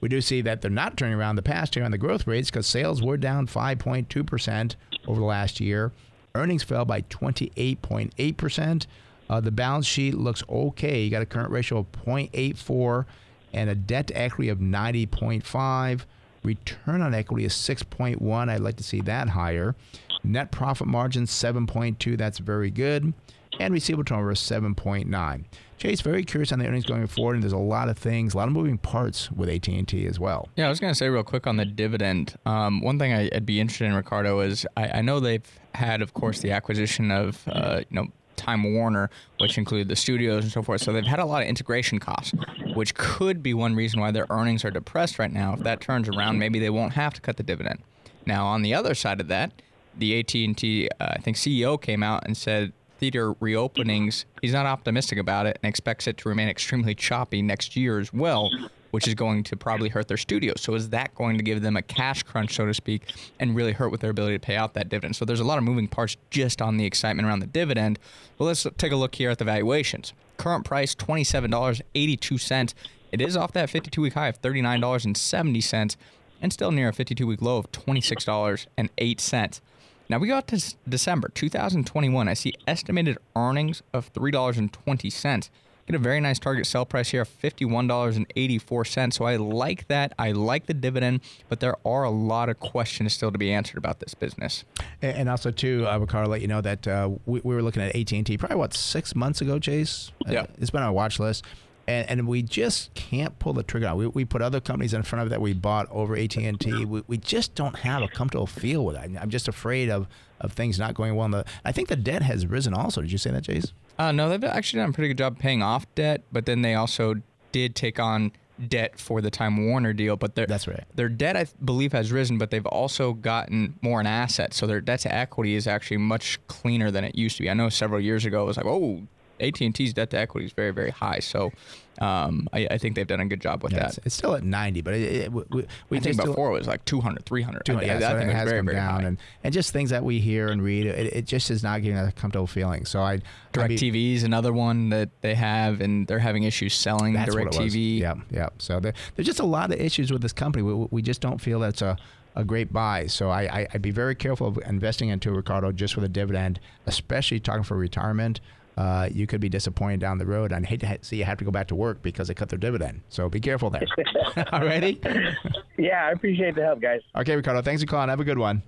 We do see that they're not turning around the past year on the growth rates because sales were down 5.2% over the last year. Earnings fell by 28.8%. Uh, the balance sheet looks okay. You got a current ratio of 0.84 and a debt to equity of 90.5. Return on equity is 6.1. I'd like to see that higher. Net profit margin 7.2. That's very good. And receivable turnover is 7.9. Chase, very curious on the earnings going forward, and there's a lot of things, a lot of moving parts with AT and T as well. Yeah, I was going to say real quick on the dividend. Um, one thing I, would be interested in, Ricardo, is I, I, know they've had, of course, the acquisition of uh, you know Time Warner, which include the studios and so forth. So they've had a lot of integration costs, which could be one reason why their earnings are depressed right now. If that turns around, maybe they won't have to cut the dividend. Now, on the other side of that, the AT&T, uh, I think CEO came out and said theater reopenings, he's not optimistic about it and expects it to remain extremely choppy next year as well, which is going to probably hurt their studio. So is that going to give them a cash crunch, so to speak, and really hurt with their ability to pay out that dividend? So there's a lot of moving parts just on the excitement around the dividend. Well, let's take a look here at the valuations. Current price $27.82. It is off that 52 week high of $39.70 and still near a 52 week low of $26.08. Now we got to December 2021. I see estimated earnings of $3.20. Get a very nice target sell price here of $51.84. So I like that. I like the dividend, but there are a lot of questions still to be answered about this business. And also, too, I would Ricardo, let you know that uh, we, we, were looking at AT&T probably, what, six months ago, Chase? Yeah. Uh, it's been on our watch list. And, and, we just can't pull the trigger. We, we put other companies in front of that we bought over AT and T. We, we just don't have a comfortable feel with it. I'm just afraid of, of things not going well. The, I think the debt has risen also. Did you say that, Chase? Uh, no, they've actually done a pretty good job paying off debt, but then they also did take on debt for the Time Warner deal. But their that's right. Their debt, I believe, has risen, but they've also gotten more in assets. So their debt to equity is actually much cleaner than it used to be. I know several years ago it was like, oh, AT and T's debt to equity is very, very high. So um, I, I, think they've done a good job with yeah, that. It's, it's, still at 90, but it, it, we, we I think before it was like 200, 300. 200 yeah, I, so I think it has very, come very down. High. And, and just things that we hear and read, it, it just is not getting a comfortable feeling. So I DirecTV is another one that they have, and they're having issues selling DirecTV. Yeah, yeah. So there, there's just a lot of issues with this company. We, we just don't feel that's a a great buy. So I, I, would be very careful of investing into Ricardo just for the dividend, especially talking for retirement uh, you could be disappointed down the road. And hate to ha- see you have to go back to work because they cut their dividend. So be careful there. [LAUGHS] [LAUGHS] Alrighty? Yeah, I appreciate the help, guys. Okay, Ricardo. Thanks for calling. Have a good one.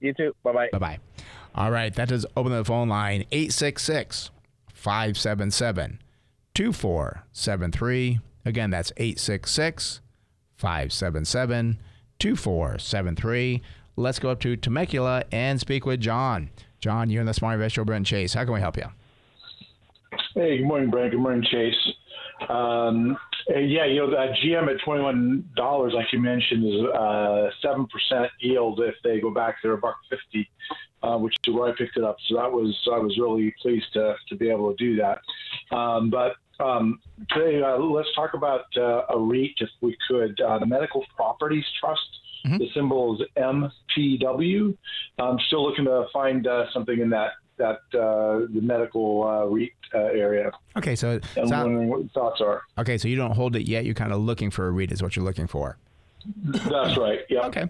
You too. Bye bye. Bye bye. All right, that is open the phone line 866 577 2473. Again, that's 866 577 2473. Let's go up to Temecula and speak with John. John, you're in the Smart Investor Brent Chase. How can we help you? Hey, good morning, Brent. Good morning, Chase. Um, Uh, yeah, you know, the GM at twenty-one dollars, like you mentioned, is uh, seven percent yield if they go back to a buck fifty, uh, which is where I picked it up. So that was I was really pleased to to be able to do that. Um, but um, today, uh, let's talk about uh, a REIT, if we could. Uh, the Medical Properties Trust. Mm-hmm. The symbol is MPW. I'm still looking to find uh, something in that that uh, the medical uh, REIT uh, area. Okay, so I'm wondering what your thoughts are. Okay, so you don't hold it yet. You're kind of looking for a REIT, is what you're looking for. That's right. Yeah. Okay.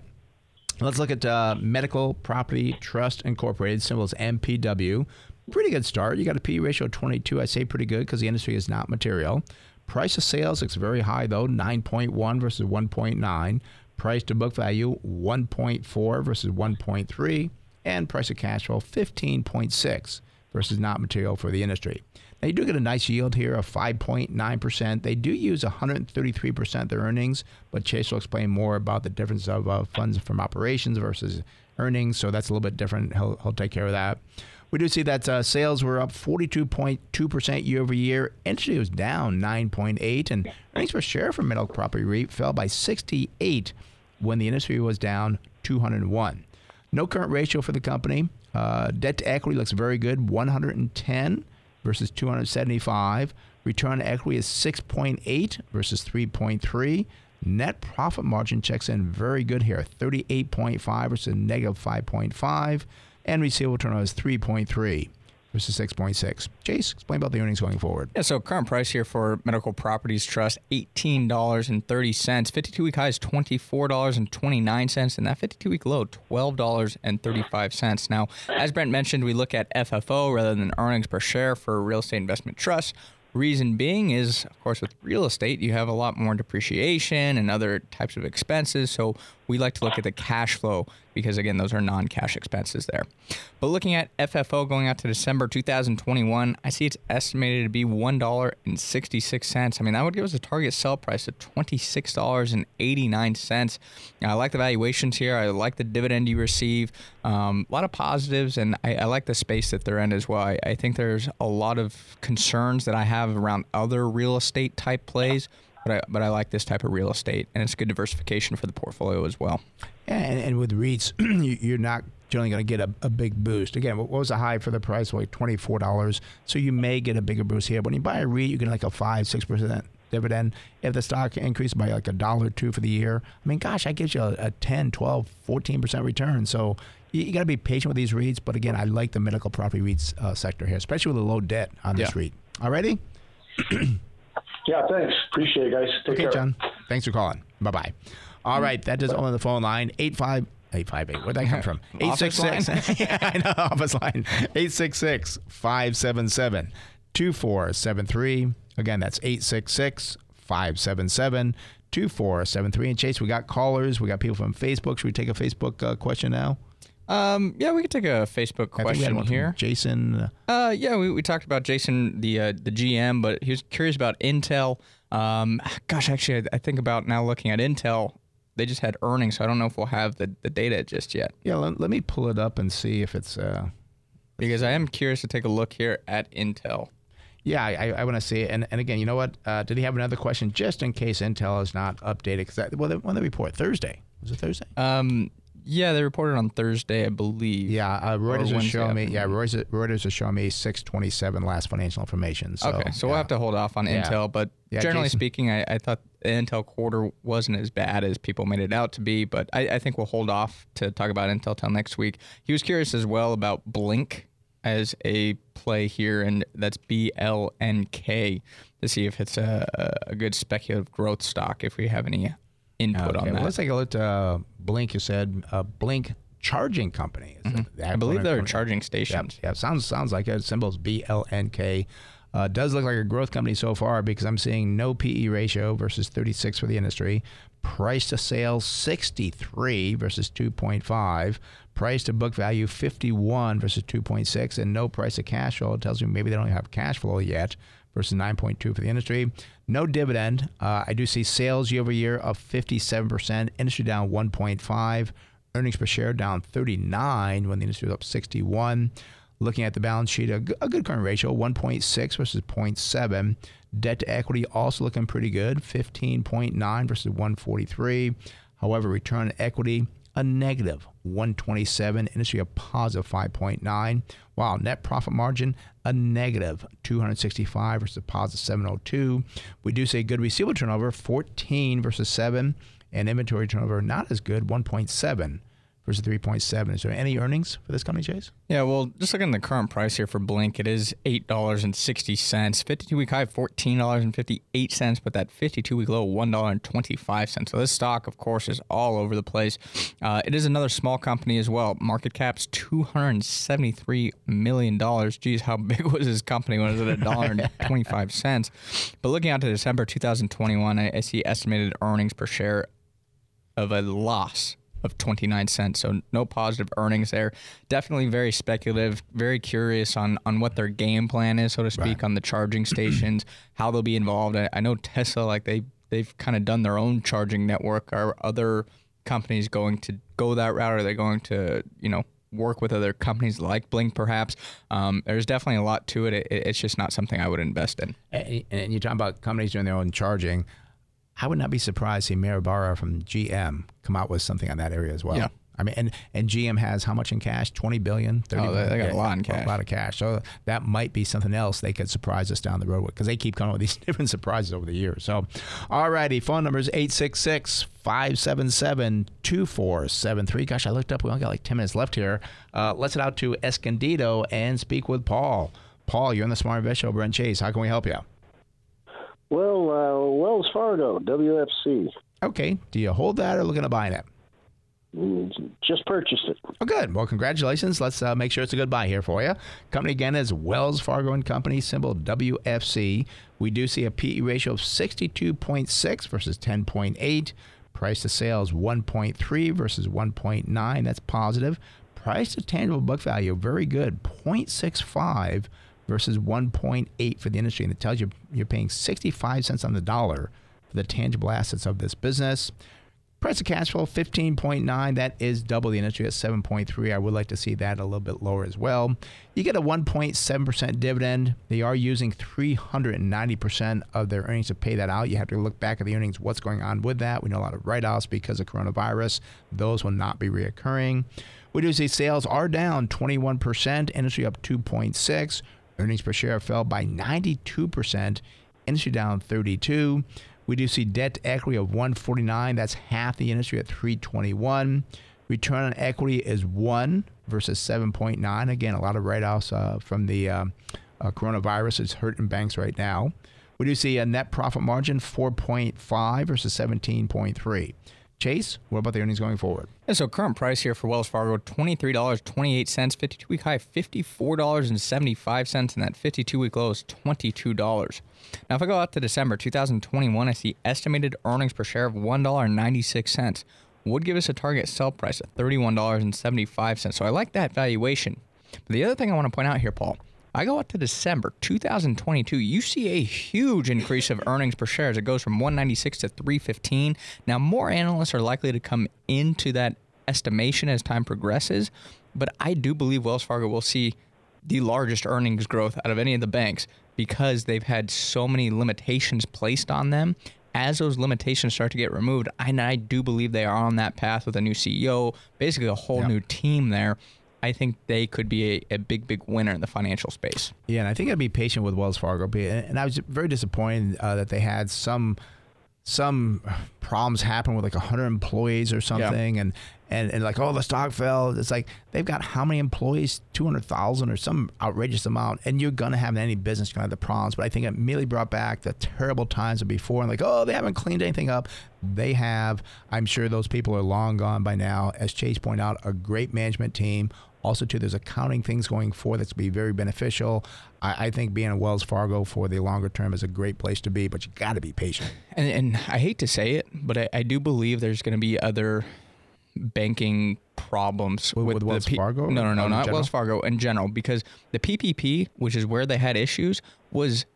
Let's look at uh, Medical Property Trust Incorporated, symbols MPW. Pretty good start. You got a P ratio of 22. I say pretty good because the industry is not material. Price of sales looks very high though, 9.1 versus 1.9. Price to book value 1.4 versus 1.3 and price of cash flow 15.6 versus not material for the industry. Now you do get a nice yield here of 5.9%. They do use 133% of their earnings, but Chase will explain more about the difference of uh, funds from operations versus earnings, so that's a little bit different. He'll, he'll take care of that. We do see that uh, sales were up 42.2% year over year. Industry was down 9.8, and earnings per share for Medical Property REIT fell by 68 when the industry was down 201. No current ratio for the company. Uh, debt to equity looks very good 110 versus 275. Return on equity is 6.8 versus 3.3. Net profit margin checks in very good here 38.5 versus negative 5.5. And receivable turnover is 3.3 versus 6.6. Chase, explain about the earnings going forward. Yeah, so current price here for Medical Properties Trust, $18.30. 52 week high is $24.29, and that 52 week low, $12.35. Now, as Brent mentioned, we look at FFO rather than earnings per share for real estate investment trusts. Reason being is, of course, with real estate, you have a lot more depreciation and other types of expenses. So we like to look at the cash flow because, again, those are non cash expenses there. But looking at FFO going out to December 2021, I see it's estimated to be $1.66. I mean, that would give us a target sell price of $26.89. Now, I like the valuations here. I like the dividend you receive. Um, a lot of positives, and I, I, like the space that they're in as well. I, I think there's a lot of concerns that I have around other real estate type plays but I, but I like this type of real estate, and it's good diversification for the portfolio as well. Yeah, and, and with REITs, [CLEARS THROAT] you're not generally going to get a, a, big boost. Again, what was the high for the price? Like twenty four dollars. So you may get a bigger boost here. But when you buy a REIT, you get like a five six percent dividend. If the stock increased by like a dollar or two for the year, I mean, gosh, that gives you a, a 10, 12, 14 percent return. So you, you got to be patient with these REITs. But again, I like the medical property REITs uh, sector here, especially with the low debt on this yeah. REIT. Alrighty. [CLEARS THROAT] Yeah, thanks. Appreciate it, guys. Take okay, care. John. Thanks for calling. Bye bye. All right, that does on the phone line. 85 858. Where'd that come from? [LAUGHS] 866. [LAUGHS] yeah, I know, office line. 866 577 2473. Again, that's 866 577 2473. And Chase, we got callers. We got people from Facebook. Should we take a Facebook uh, question now? Um, yeah, we could take a Facebook question here. Jason. Uh, yeah, we, we talked about Jason, the uh, the GM, but he was curious about Intel. Um, gosh, actually, I, I think about now looking at Intel. They just had earnings, so I don't know if we'll have the, the data just yet. Yeah, let, let me pull it up and see if it's. Uh, because I am curious to take a look here at Intel. Yeah, I, I want to see it. And, and again, you know what? Uh, did he have another question just in case Intel is not updated? Because well, when they report Thursday was it Thursday? Um, yeah, they reported on Thursday, I believe. Yeah, uh, Reuters is showing me. Yeah, Reuters, Reuters is showing me 627 last financial information. So, okay, so yeah. we'll have to hold off on yeah. Intel. But yeah, generally Jason. speaking, I, I, thought the Intel quarter wasn't as bad as people made it out to be. But I, I think we'll hold off to talk about Intel till next week. He was curious as well about Blink as a play here, and that's B L N K to see if it's a, a good speculative growth stock. If we have any input okay, on that. Well, let's take a look at uh, Blink. You said uh, Blink charging company. Mm-hmm. I believe they're charging stations. Yeah, yeah, sounds sounds like it. Symbols B L N K. Uh, does look like a growth company so far because I'm seeing no PE ratio versus 36 for the industry. Price to sales 63 versus 2.5. Price to book value 51 versus 2.6, and no price of cash flow. It tells me maybe they don't have cash flow yet versus 9.2 for the industry. No dividend. Uh, I do see sales year over year of 57%, industry down 1.5, earnings per share down 39 when the industry was up 61. Looking at the balance sheet, a, a good current ratio, 1.6 versus 0.7. Debt to equity also looking pretty good, 15.9 versus 143. However, return on equity, a negative 127, industry a positive 5.9. Wow, net profit margin, a negative 265 versus a positive 702. We do say good receivable turnover, 14 versus 7, and inventory turnover not as good, 1.7 versus 3.7. Is there any earnings for this company, Chase? Yeah, well, just looking at the current price here for Blink, it is $8.60. 52 week high, $14.58, but that 52 week low, $1.25. So this stock, of course, is all over the place. Uh, it is another small company as well. Market cap's $273 million. Geez, how big [LAUGHS] was this company when it was at $1.25? but looking out to December 2021, I, I see estimated earnings per share of a loss of 29 cents. So no positive earnings there. Definitely very speculative, very curious on on what their game plan is, so to speak, right. on the charging stations, [CLEARS THROAT] how they'll be involved. I, I know Tesla, like they they've kind of done their own charging network. Are other companies going to go that route? Are they going to, you know, work with other companies like Blink, perhaps. Um, there's definitely a lot to it. it. It's just not something I would invest in. And, and you're talking about companies doing their own charging. I would not be surprised to see Barra from GM come out with something on that area as well. Yeah. I mean, and, and GM has how much in cash? 20 billion, 30 oh, they, they got a lot in cash. A lot of cash. So that might be something else they could surprise us down the road with because they keep coming with [LAUGHS] these different surprises over the years. So, all righty. Phone number is 866 577 2473. Gosh, I looked up. We only got like 10 minutes left here. Uh, let's head out to Escondido and speak with Paul. Paul, you're in the Smart Invest Show, Brent Chase. How can we help you? Well, uh, Wells Fargo, WFC. Okay. Do you hold that or looking to buy it? Mm, just purchased it. Oh, good. Well, congratulations. Let's uh, make sure it's a good buy here for you. Company again is Wells Fargo and Company, symbol WFC. We do see a PE ratio of 62.6 versus 10.8. Price to sales 1.3 versus 1.9. That's positive. Price to tangible book value very good, 0.65 versus 1.8 for the industry. And it tells you you're paying 65 cents on the dollar for the tangible assets of this business. Price of cash flow 15.9. That is double the industry at 7.3. I would like to see that a little bit lower as well. You get a 1.7% dividend. They are using 390% of their earnings to pay that out. You have to look back at the earnings, what's going on with that. We know a lot of write offs because of coronavirus. Those will not be reoccurring. We do see sales are down 21%, industry up 2.6. Earnings per share fell by 92%, industry down 32. We do see debt to equity of 149. That's half the industry at 321. Return on equity is 1 versus 7.9. Again, a lot of write offs uh, from the uh, uh, coronavirus is hurting banks right now. We do see a net profit margin 4.5 versus 17.3. Chase, what about the earnings going forward? Yeah, so current price here for Wells Fargo, $23.28, 52 week high, $54.75, and that 52 week low is $22. Now, if I go out to December 2021, I see estimated earnings per share of $1.96. Would give us a target sell price of $31.75. So I like that valuation. But the other thing I want to point out here, Paul, I go up to December 2022, you see a huge increase of earnings per share as it goes from 196 to 315. Now, more analysts are likely to come into that estimation as time progresses, but I do believe Wells Fargo will see the largest earnings growth out of any of the banks because they've had so many limitations placed on them as those limitations start to get removed, and I do believe they are on that path with a new CEO, basically a whole yep. new team there. I think they could be a, a, big, big winner in the financial space. Yeah, and I think I'd be patient with Wells Fargo. And I was very disappointed uh, that they had some some problems happen with like 100 employees or something yeah. and, and and like oh the stock fell. It's like they've got how many employees? 200,000 or some outrageous amount and you're going to have any business to have the problems. But I think it immediately brought back the terrible times of before and like oh they haven't cleaned anything up. They have. I'm sure those people are long gone by now. As Chase pointed out a great management team also, too, there's accounting things going forward that's be very beneficial. I, I, think being a Wells Fargo for the longer term is a great place to be, but you got to be patient. [LAUGHS] And, and, I hate to say it, but I, I do believe there's going to be other banking problems with, with, Wells P- Fargo. No, no, no, not general? Wells Fargo in general, because the PPP, which is where they had issues, was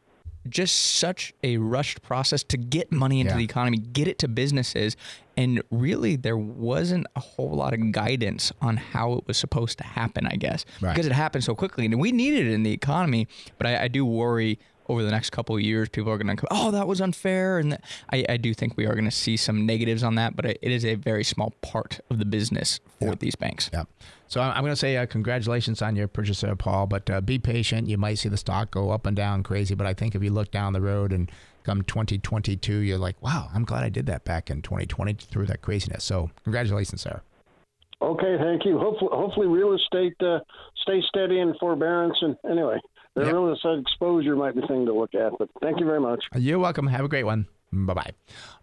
just such a rushed process to get money into Yeah. the economy, get it to businesses. And really, there wasn't a whole lot of guidance on how it was supposed to happen, I guess, Right. because it happened so quickly. And we needed it in the economy. But I, I do worry over the next couple of years, people are going to go, oh, that was unfair. And I, I do think we are going to see some negatives on that, but it it is a very small part of the business for these banks. Yeah. So I'm going to say uh, congratulations on your purchase there, Paul. But uh, be patient. You might see the stock go up and down crazy. But I think if you look down the road and come 2022, you're like, wow, I'm glad I did that back in 2020 through that craziness. So congratulations, sir. Okay, thank you. Hopefully, hopefully real estate uh, stay steady in forbearance. And anyway, the Yep. real estate exposure might be a thing to look at. But thank you very much. You're welcome. Have a great one. Bye bye.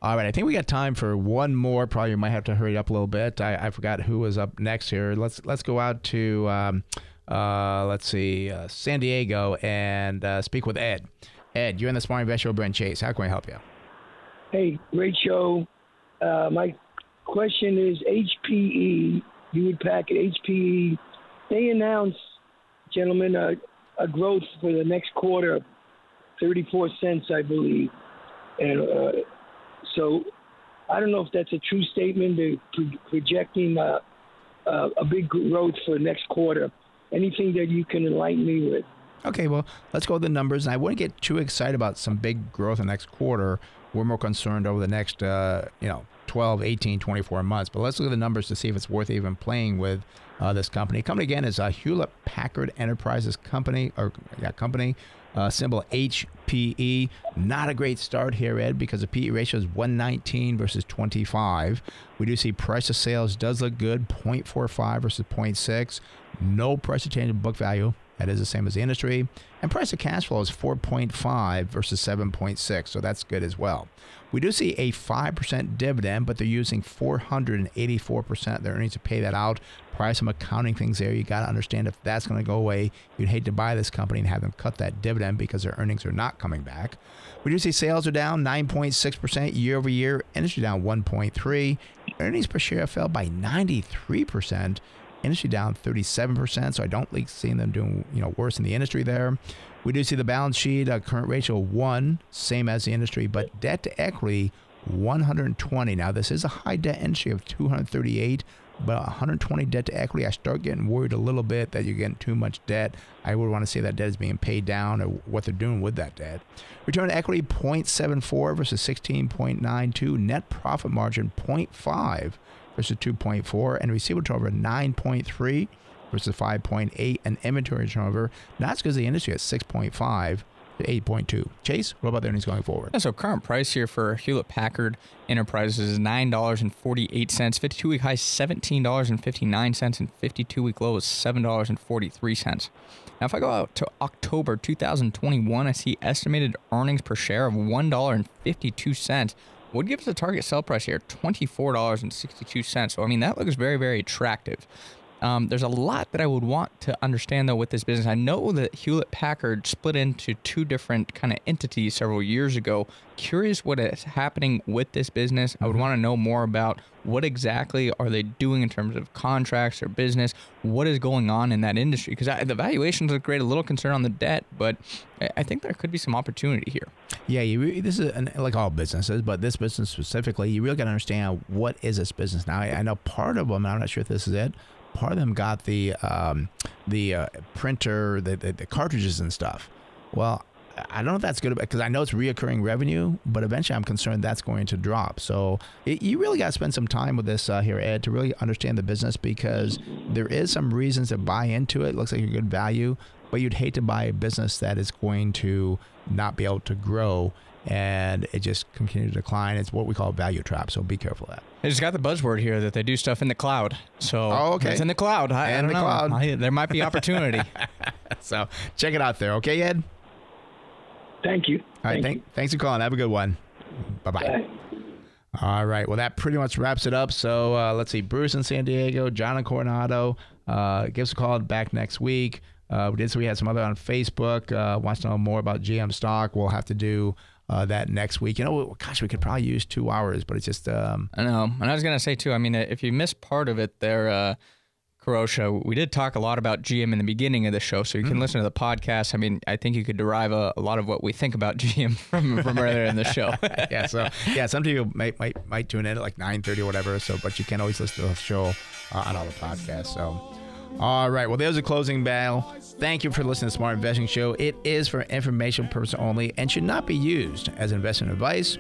All right. I think we got time for one more. Probably might have to hurry up a little bit. I, I forgot who was up next here. Let's let's go out to um, uh, let's see uh, San Diego and uh, speak with Ed. Ed, you're in the Smart Investor with Brent Chase. How can we help you? Hey, great show. Uh, my question is HPE, You Hewlett Packard, HPE, they announced, gentlemen, a, growth for the next quarter of 34 cents, I believe. And uh, so I don't know if that's a true statement. They're pro- projecting uh, uh, a big growth for next quarter. Anything that you can enlighten me with? Okay, well, let's go with the numbers. And I wouldn't get too excited about some big growth in the next quarter. We're more concerned over the next, uh, you know, 12, 18, 24 months. But let's look at the numbers to see if it's worth even playing with uh, this company. Company again is a Hewlett Packard Enterprises Company, or yeah, company. Uh, symbol HPE. Not a great start here, Ed, because the PE ratio is 119 versus 25. We do see price to sales does look good, 0.45 versus 0.6. No price to tangible book value. That is the same as the industry. And price to cash flow is 4.5 versus 7.6. So that's good as well. We do see a 5% dividend, but they're using 484% of their earnings to pay that out. Probably some accounting things there. You got to understand if that's going to go away, you'd hate to buy this company and have them cut that dividend because their earnings are not coming back. We do see sales are down 9.6% year over year. Industry down 1.3. Earnings per share fell by 93%. Industry down 37%, so I don't like seeing them doing you know worse in the industry there. We do see the balance sheet, uh, current ratio one, same as the industry, but debt to equity 120. Now this is a high debt industry of 238, but 120 debt to equity. I start getting worried a little bit that you're getting too much debt. I would want to see that debt is being paid down or what they're doing with that debt. Return to equity 0.74 versus 16.92. Net profit margin 0.5 versus 2.4, and receivable turnover 9.3 versus 5.8, and inventory turnover. That's because the industry at 6.5 to 8.2. Chase, what about the earnings going forward? Yeah, so current price here for Hewlett Packard Enterprises is $9.48, 52 week high $17.59, and 52 week low is $7.43. Now, if I go out to October 2021, I see estimated earnings per share of $1.52 would give us a target sell price here twenty four dollars and sixty two cents. So I mean that looks very very attractive. Um, there's a lot that I would want to understand though with this business. I know that Hewlett Packard split into two different kind of entities several years ago. Curious what is happening with this business. I would want to know more about what exactly are they doing in terms of contracts or business. What is going on in that industry? Because the valuations look great. A little concern on the debt, but I- I think there could be some opportunity here. Yeah, you this is an, like all businesses, but this business specifically, you really got to understand what is this business. Now, I, I know part of them. I'm not sure if this is it. Part of them got the um, the uh, printer, the, the the cartridges and stuff. Well, I don't know if that's good because I know it's reoccurring revenue, but eventually I'm concerned that's going to drop. So it, you really got to spend some time with this uh, here, Ed, to really understand the business because there is some reasons to buy into it. Looks like a good value, but you'd hate to buy a business that is going to not be able to grow and it just continue to decline. It's what we call a value trap. So be careful of that. They just got the buzzword here that they do stuff in the cloud. So Oh, okay. it's in the cloud. I, I In don't the know. cloud. I- there might be opportunity. [LAUGHS] So check it out there. Okay, Ed? Thank you. All right. Thank Thank, thanks for calling. Have a good one. Bye bye. All right. Well, that pretty much wraps it up. So uh, let's see. Bruce in San Diego, John in Coronado. Uh, give us a call back next week. Uh, we did so we had some other on Facebook. Uh, wants to know more about GM stock. We'll have to do uh, that next week. You know, gosh, we could probably use two hours, but it's just um, I know. And I was going to say, too, I mean, if you missed part of it there, uh, Karosha, we did talk a lot about GM in the beginning of the show, so you can mm. listen to the podcast. I mean, I think you could derive a, a lot of what we think about [LAUGHS] GM from, from earlier in the show. [LAUGHS] yeah, so yeah, some people might might might tune in at like nine thirty or whatever. So, but you can always listen to the show uh, on all the podcasts. So. All right. Well, there's a closing bell. Thank you for listening to Smart Investing Show. It is for informational purposes only and should not be used as investment advice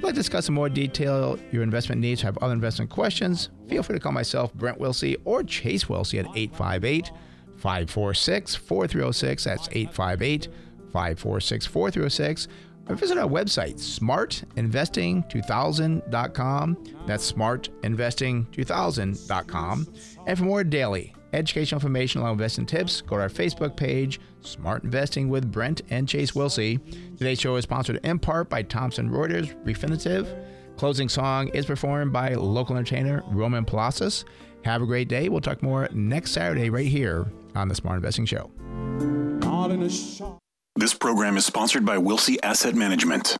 you'd like to discuss in more detail your investment needs, or have other investment questions, feel free to call myself, Brent Wilsey, or Chase Wilsey at 858 546 4306. That's 858 546 4306. Or visit our website, smartinvesting2000.com. That's smartinvesting2000.com. And for more daily educational information along investing tips, go to our Facebook page, Smart Investing with Brent and Chase Wilsey. Today's show is sponsored in part by Thomson Reuters Refinitiv. Closing song is performed by local entertainer Roman Palacios. Have a great day. We'll talk more next Saturday right here on the Smart Investing Show. This program is sponsored by Wilsey Asset Management.